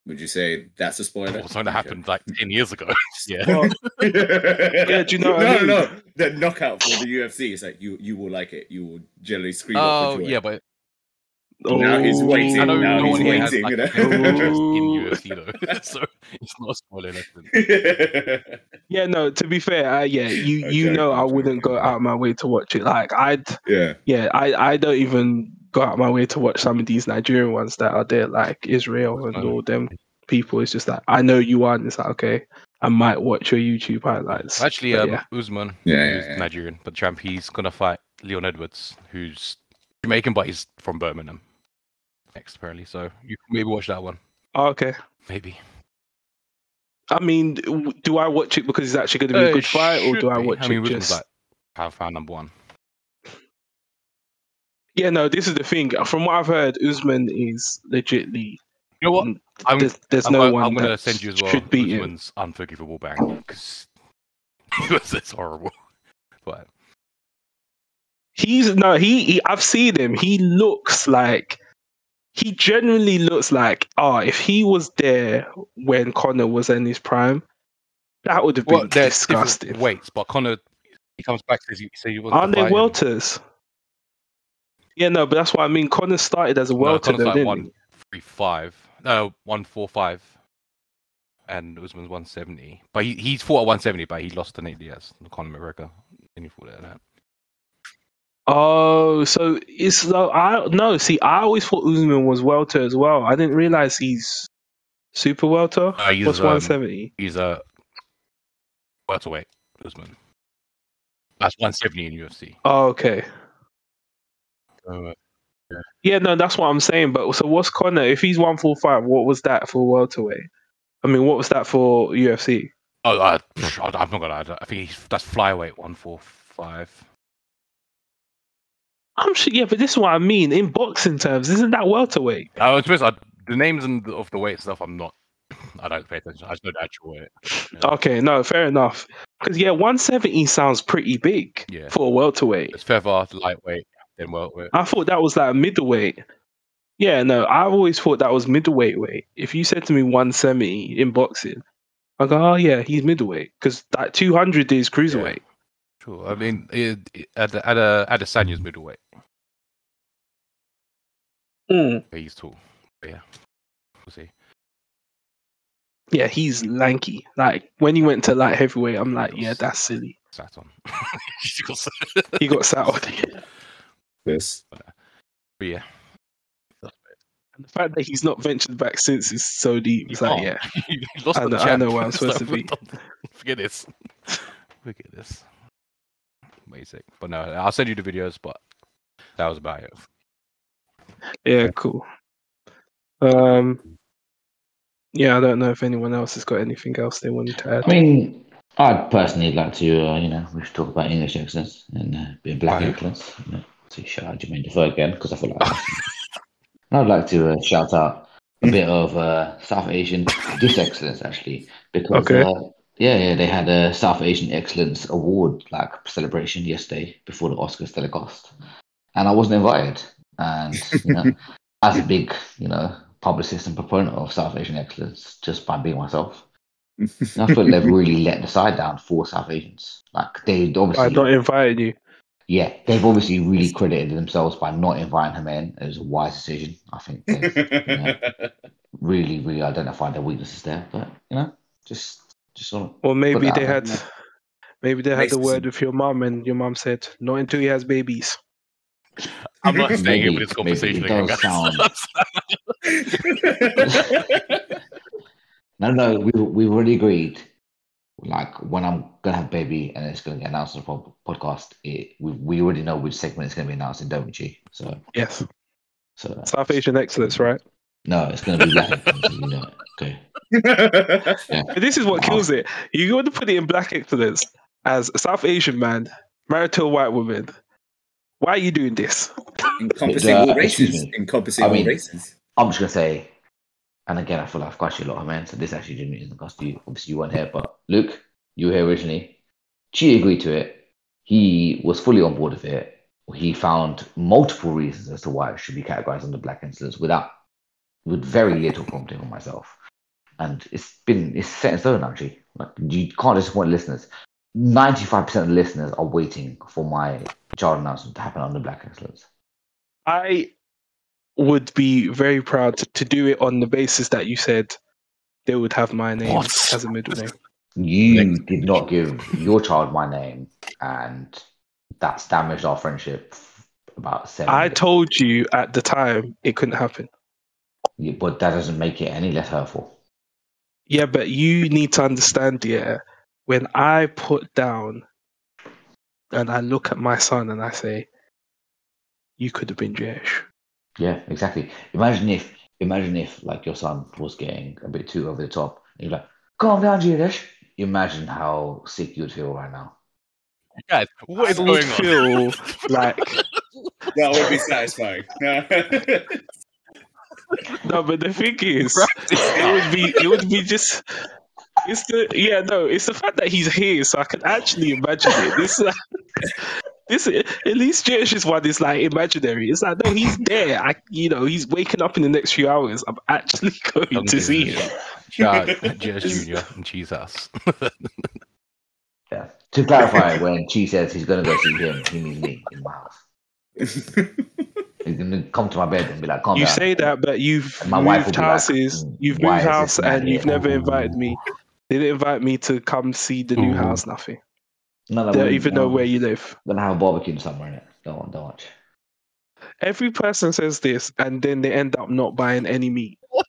Would you say that's a spoiler? was something that happened like 10 years ago. yeah. Well, yeah, do you know what I no, mean? no, no. The knockout for the UFC is like you. You will like it. You will generally scream. out Oh for yeah, but Now he's oh, waiting. I know now no he's one here has waiting, like, you a know? interest in Ooh. UFC though, so it's not a spoiler. in essence. Yeah, no. To be fair, uh, yeah, you I'm you know I wouldn't go out of my way to watch it. Like I'd yeah. yeah, I, I don't even go out my way to watch some of these Nigerian ones that are there, like Israel and Oh. all them people. It's just like I know you are, and it's like okay, I might watch your YouTube highlights. Actually, But um, yeah. Usman, Yeah, who's yeah, yeah. Nigerian, but champ, he's gonna fight Leon Edwards, who's Jamaican, but he's from Birmingham. Next, apparently, so you can maybe watch that one. Oh, okay, Maybe. I mean, do I watch it because it's actually going to be a Uh, good fight, or do I be. watch I mean, it just? like power found number one. Yeah, no. This is the thing. From what I've heard, Usman is legitly. You know what? I'm, there's there's I'm, no gonna- one I'm gonna send you as well. should beat him. Usman's unforgivable bang because it's horrible. But He's no, he, he. I've seen him. He looks like. He genuinely looks like. Oh, if he was there when Conor was in his prime, that would have been well, disgusting. weights, but Conor he comes back says he so wants Aren't they him. welters? Yeah, no, but that's what I mean. Conor started as a No, welter, Conor's though, like didn't one he? three five. No, one four five. And Usman's one seventy. But he, he's fought at one seventy, but he lost to Nate Diaz, Conor McGregor. And you fought at that. Oh, so it's so I no. See, I always thought Usman was welter as well. I didn't realize he's super welter. Uh, he's, What's um, one seventy? He's a welterweight, Usman. That's one seventy in UFC. Oh, okay. So, Yeah, no, that's what I'm saying. But so what's Conor? If he's one four five, what was that for welterweight? I mean, what was that for UFC? oh, I, I'm not gonna. lie, I think he's, that's flyweight one four five. I'm sure. Yeah, but this is what I mean in boxing terms. Isn't that welterweight? I was supposed I, the names and of the weight stuff. I'm not. I don't pay attention. I just know the actual weight. Yeah. Okay, no, fair enough. Because yeah, 170 sounds pretty big Yeah. for a welterweight. It's feather, lightweight, then welterweight. I thought that was like middleweight. Yeah, no, I always thought that was middleweight weight. If you said to me 170 in boxing, I go, oh yeah, he's middleweight because that 200 is cruiserweight. Sure. I mean, it, it, at at a Adesanya's middleweight. Mm. He's tall. But yeah, we'll see. Yeah, he's lanky. Like when he went to light heavyweight, I'm like, yeah, that's silly. Sat on. He got saddled. This. but yeah, And the fact that he's not ventured back since is so deep. It's like, yeah, he lost I the know- I know where I'm It's supposed to be. Forget this. Forget this. Basic. But no, I'll send you the videos. But that was about it. yeah, cool. Um, yeah, I don't know if anyone else has got anything else they wanted to add. I mean, I'd personally like to, uh, you know, we should talk about English excellence and uh, being black Right. excellence. You know, to shout out Jermaine Defoe again because I feel like I'd like to uh, shout out a bit of uh, South Asian dish excellence actually because Okay. Yeah, yeah, they had a South Asian Excellence Award like celebration yesterday before the Oscars telecast, and I wasn't invited. And you know, as a big, you know, publicist and proponent of South Asian excellence, just by being myself, I feel they've really let the side down for South Asians. Like they obviously. I not invited you. yeah, they've obviously really credited themselves by not inviting him in. It was a wise decision. I think they've really, really identified their weaknesses there. But you know, just, just sort of, Or maybe they had, there. maybe they had the word with your mom, and your mom said, "Not until he has babies." I'm not staying in with this maybe conversation again, does guys. no, no, we we've already agreed. Like when I'm gonna have baby and it's gonna get announced on the podcast, it, we we already know which segment it's gonna be announced in, don't we? G? So, Yes, so South Asian excellence, right? No, it's gonna be black. you know. Okay. But this is what kills it. You want to put it in black excellence as a South Asian man married to a white woman. Why are you doing this? Encompassing Uh, all excuse races. me. Encompassing I all races. I'm just gonna say, and again, I feel like I've cost you a lot of men, so this actually genuinely isn't cost you. Obviously, you weren't here, but Luke, you were here originally. Chi agreed to it. He was fully on board with it. He found multiple reasons as to why it should be categorized under black incidents without, with very little prompting on myself. And it's been it's set in stone actually. Like you can't disappoint listeners. Ninety-five percent of the listeners are waiting for my child announcement to happen under black excellence. I would be very proud to, to do it on the basis that you said they would have my name What? as a middle name. You Next. did not give your child my name, and that's damaged our friendship about seven. I told you at the time it couldn't happen. You, but that doesn't make it any less hurtful. Yeah, but you need to understand, yeah, when I put down and I look at my son and I say, you could have been Jewish. Yeah, exactly. Imagine if, imagine if, like your son was getting a bit too over the top. And you're like, Calm down, Jewish. Imagine how sick you'd feel right now. Guys, what is I would going on? feel like That would be satisfying. no, but the thing is, it would be it would be just it's the yeah no it's the fact that he's here so I can actually imagine it. This like, this at least Jewish one is like imaginary. It's like no he's there. I you know he's waking up in the next few hours. I'm actually going to see him. Shout out Junior and Jesus. Yeah. To clarify, when Chi says he's gonna go see him, he means me in my house. He's gonna come to my bed and be like, "Come." You down." say that, but you've My wife will moved be like, houses. "Mm, you've moved house, and you've here?" never invited me. They didn't invite me to come see the new Ooh. house. Nothing. No, no, They don't we- even know where you live. We're gonna have a barbecue somewhere in it. Don't don't watch. Every person says this, and then they end up not buying any meat. what?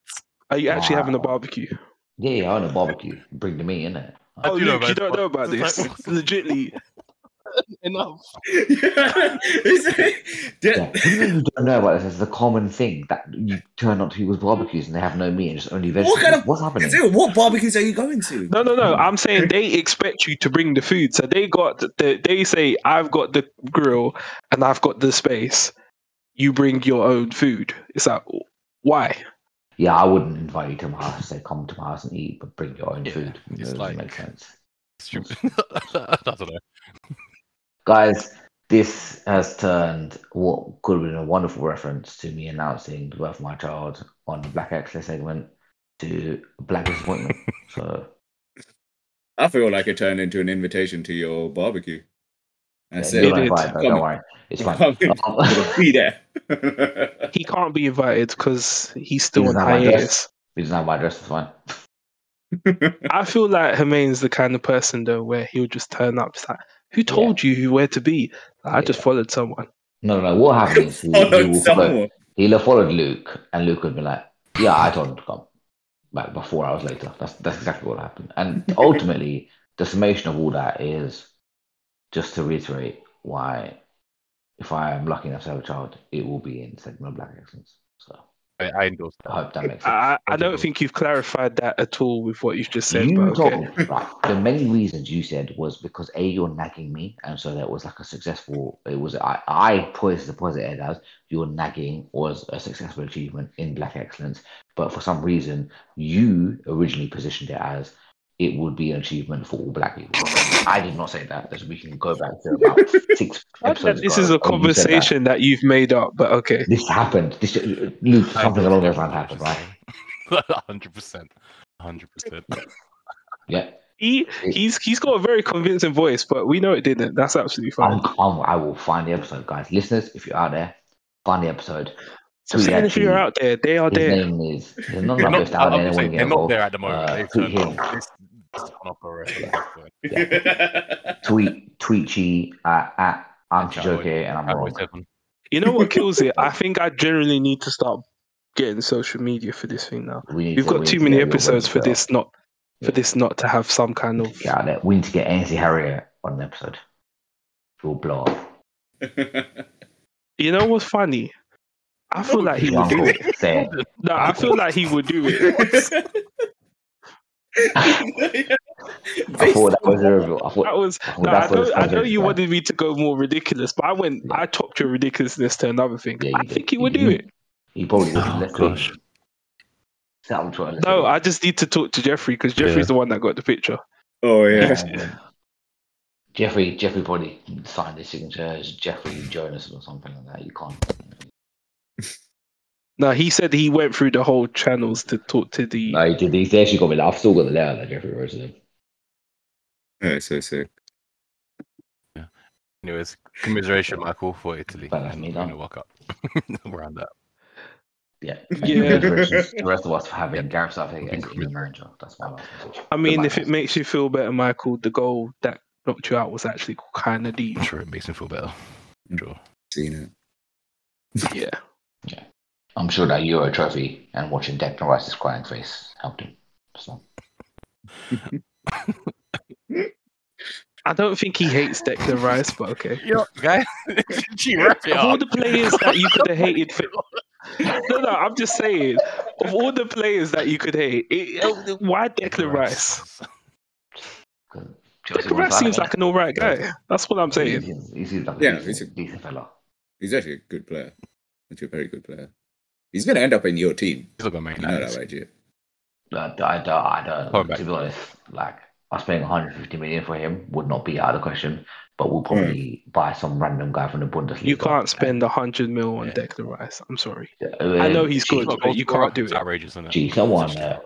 Are you actually having a barbecue? Yeah, yeah, I want a barbecue. Bring the meat in it. I Oh, do know Luke, you about don't know about this. like- Legitly, Enough. yeah. Yeah. What do you mean you don't know about this? It's a common thing that you turn up to people's barbecues and they have no meat and just only vegetables. kind of- What's happening? Dude, what barbecues are you going to? no, no, no. I'm saying they expect you to bring the food, so they got the. They say I've got the grill and I've got the space. You bring your own food. It's like why? Yeah, I wouldn't invite you to my house say, come to my house and eat, but bring your own Yeah, food. it's It doesn't like- make sense. Stupid. I don't know. Guys, this has turned what could have been a wonderful reference to me announcing the birth of my child on the Black Excellence segment to black disappointment. so I feel like it turned into an invitation to your barbecue. That's yeah, it. you're not It is. invited, don't worry. It's fine. I'm Um, be there. He can't be invited because he's still on doesn't hiatus. He doesn't have my address, it's fine. I feel like Hermaine's the kind of person though where he'll just turn up. It's like, who told you who where to be? Like, I just followed someone. No, no, no. What happened is he, he Followed will follow, he'll have followed Luke, and Luke would be like, "Yeah, I told him to come." Like before hours later. That's that's exactly what happened. And ultimately, the summation of all that is just to reiterate why, if I am lucky enough to have a child, it will be in segment of Black Excellence. So I, oh, I endorse I hope that makes sense. I, I don't think you've clarified that at all with what you've just said. you But told okay. me, right, the many reasons you said was because a you're nagging me, and so that was like a successful. It was I I poised the positive as your nagging was a successful achievement in Black Excellence, but for some reason you originally positioned it as it would be an achievement for all black people. I did not say that. As we can go back to about six episodes. This ago is a when you said that. conversation that. you've made up, but okay. This happened. This uh, Luke, something along those everything lines happened, right? Hundred percent. Hundred percent. Yeah. He he's he's got a very convincing voice, but we know it didn't. That's absolutely fine. I'm, I'm, I will find the episode, guys. Listeners, if you're out there, find the episode. So tweet saying if you're out there, they are there. name is. There's none They're not, us out there. Saying they're not there at the moment. Uh, They've tweet turned him. up. This this is on operation. Tweet, tweet Chi at, at I'm Cowboy- Chijoke and I'm Cowboy wrong. You know what kills it? I think I generally need to start getting social media for this thing now. We We've to- got we too need to many episodes for this not for Yeah. this not to have some kind of Get out there. We need to get Ainsley Harriott on an episode. We'll blow up. You know what's funny? I feel like he would do it. say. No, I feel like he would do it. I thought that was a reveal. I thought That was I thought no. I know. I know you for. wanted me to go more ridiculous, but I went. Yeah. I topped your ridiculousness to another thing. Yeah, I did. think he would You- do it. He probably would. Oh, Let's do it. gosh. Set up Twitter, No, do. I just need to talk to Jeffrey because Jeffrey's Yeah. the one that got the picture. oh yeah. Um, Jeffrey, Jeffrey probably signed his signature as Jeffrey Jonas or something like that. You can't. No, he said he went through the whole channels to talk to the. No, he did. He's actually got me. I've still got the letter that Jeffrey wrote to them. Oh, so sick. Anyways, commiseration, Michael, for Italy. But that's and me we're gonna done. walk up around that. Yeah. Yeah. The rest of us for having Gareth Southgate as the manager. That's my last message. I mean, Goodbye, if it makes you feel better, Michael, the goal that knocked you out was actually kind of deep. I'm sure it makes me feel better. Mm. Sure. Seen it. Yeah. I'm sure that Euro trophy and watching Declan Rice's crying face helped him. So I don't think he hates Declan Rice, but okay. Yo, guy. Gee, wrap it Of all the players that you could have hated for. No, no, I'm just saying. of all the players that you could hate, it, why Declan Rice? Chelsea Declan Rice seems like an all right guy. That's what I'm saying. seems, he seems like a Yeah, decent, he's a- decent fella. He's actually a good player. Actually, a very good player. He's going to end up in your team. He's not gonna make know that. that, right, Gio? I, I don't, I don't Hold back. to be honest, like us paying 150 million for him would not be out of the question, but we'll probably buy some random guy from the Bundesliga. You can't spend hundred mil on Yeah. Declan Rice. I'm sorry. Uh, I know he's good, but you goal can't do it's it. outrageous, isn't it? Gee, someone, uh,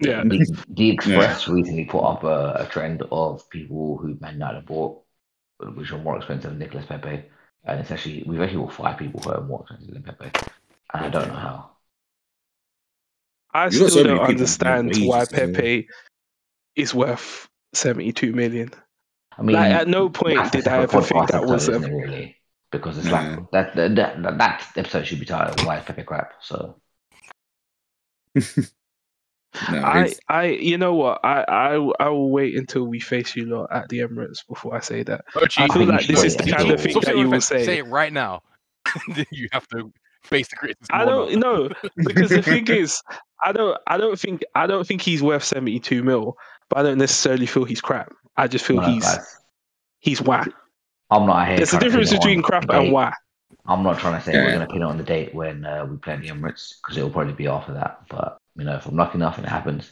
Yeah. The, the Express recently put up a, a trend of people who Man United bought, which are more expensive than Nicolas Pepe, and it's actually we've actually got five people who are more than Pepe, and I don't know how. I You've still so don't understand why wages as. Pepe is worth 72 million. I mean, Like, at no point did I ever think that was episode, a- really because it's Yeah. like that, that that that episode should be titled "Why is Pepe crap?" So No, I, I, you know what? I, I, I will wait until we face you lot at the Emirates before I say that. Oh, I feel like this is the wait kind of until- thing Stop that you it, will say. Say it right now. Then you have to face the criticism. I don't know because the thing is, I don't, I don't think, I don't think he's worth 72 mil, but I don't necessarily feel he's crap. I just feel no, he's, guys, he's whack. I'm not here. There's a difference between crap and date. whack. I'm not trying to say Yeah. we're going to pin it on the date when uh, we play the Emirates because it'll probably be after that. But you know, if I'm lucky enough and it happens,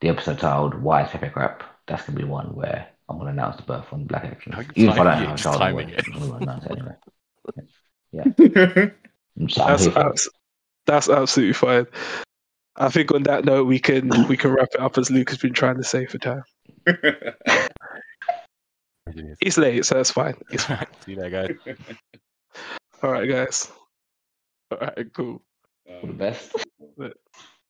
the episode titled "Why is Pepe crap?" That's going to be one where I'm going to announce the birth on Black Action. How Even if I don't timing have a it, child, timing anyway, it. I'm going to announce it anyway. I'm That's, here for it. abs- that's absolutely fine. I think on that note, we can, we can wrap it up as Luke has been trying to say for time. It's late, so that's fine. It's See that guy. all right, guys. All right, cool. All the best.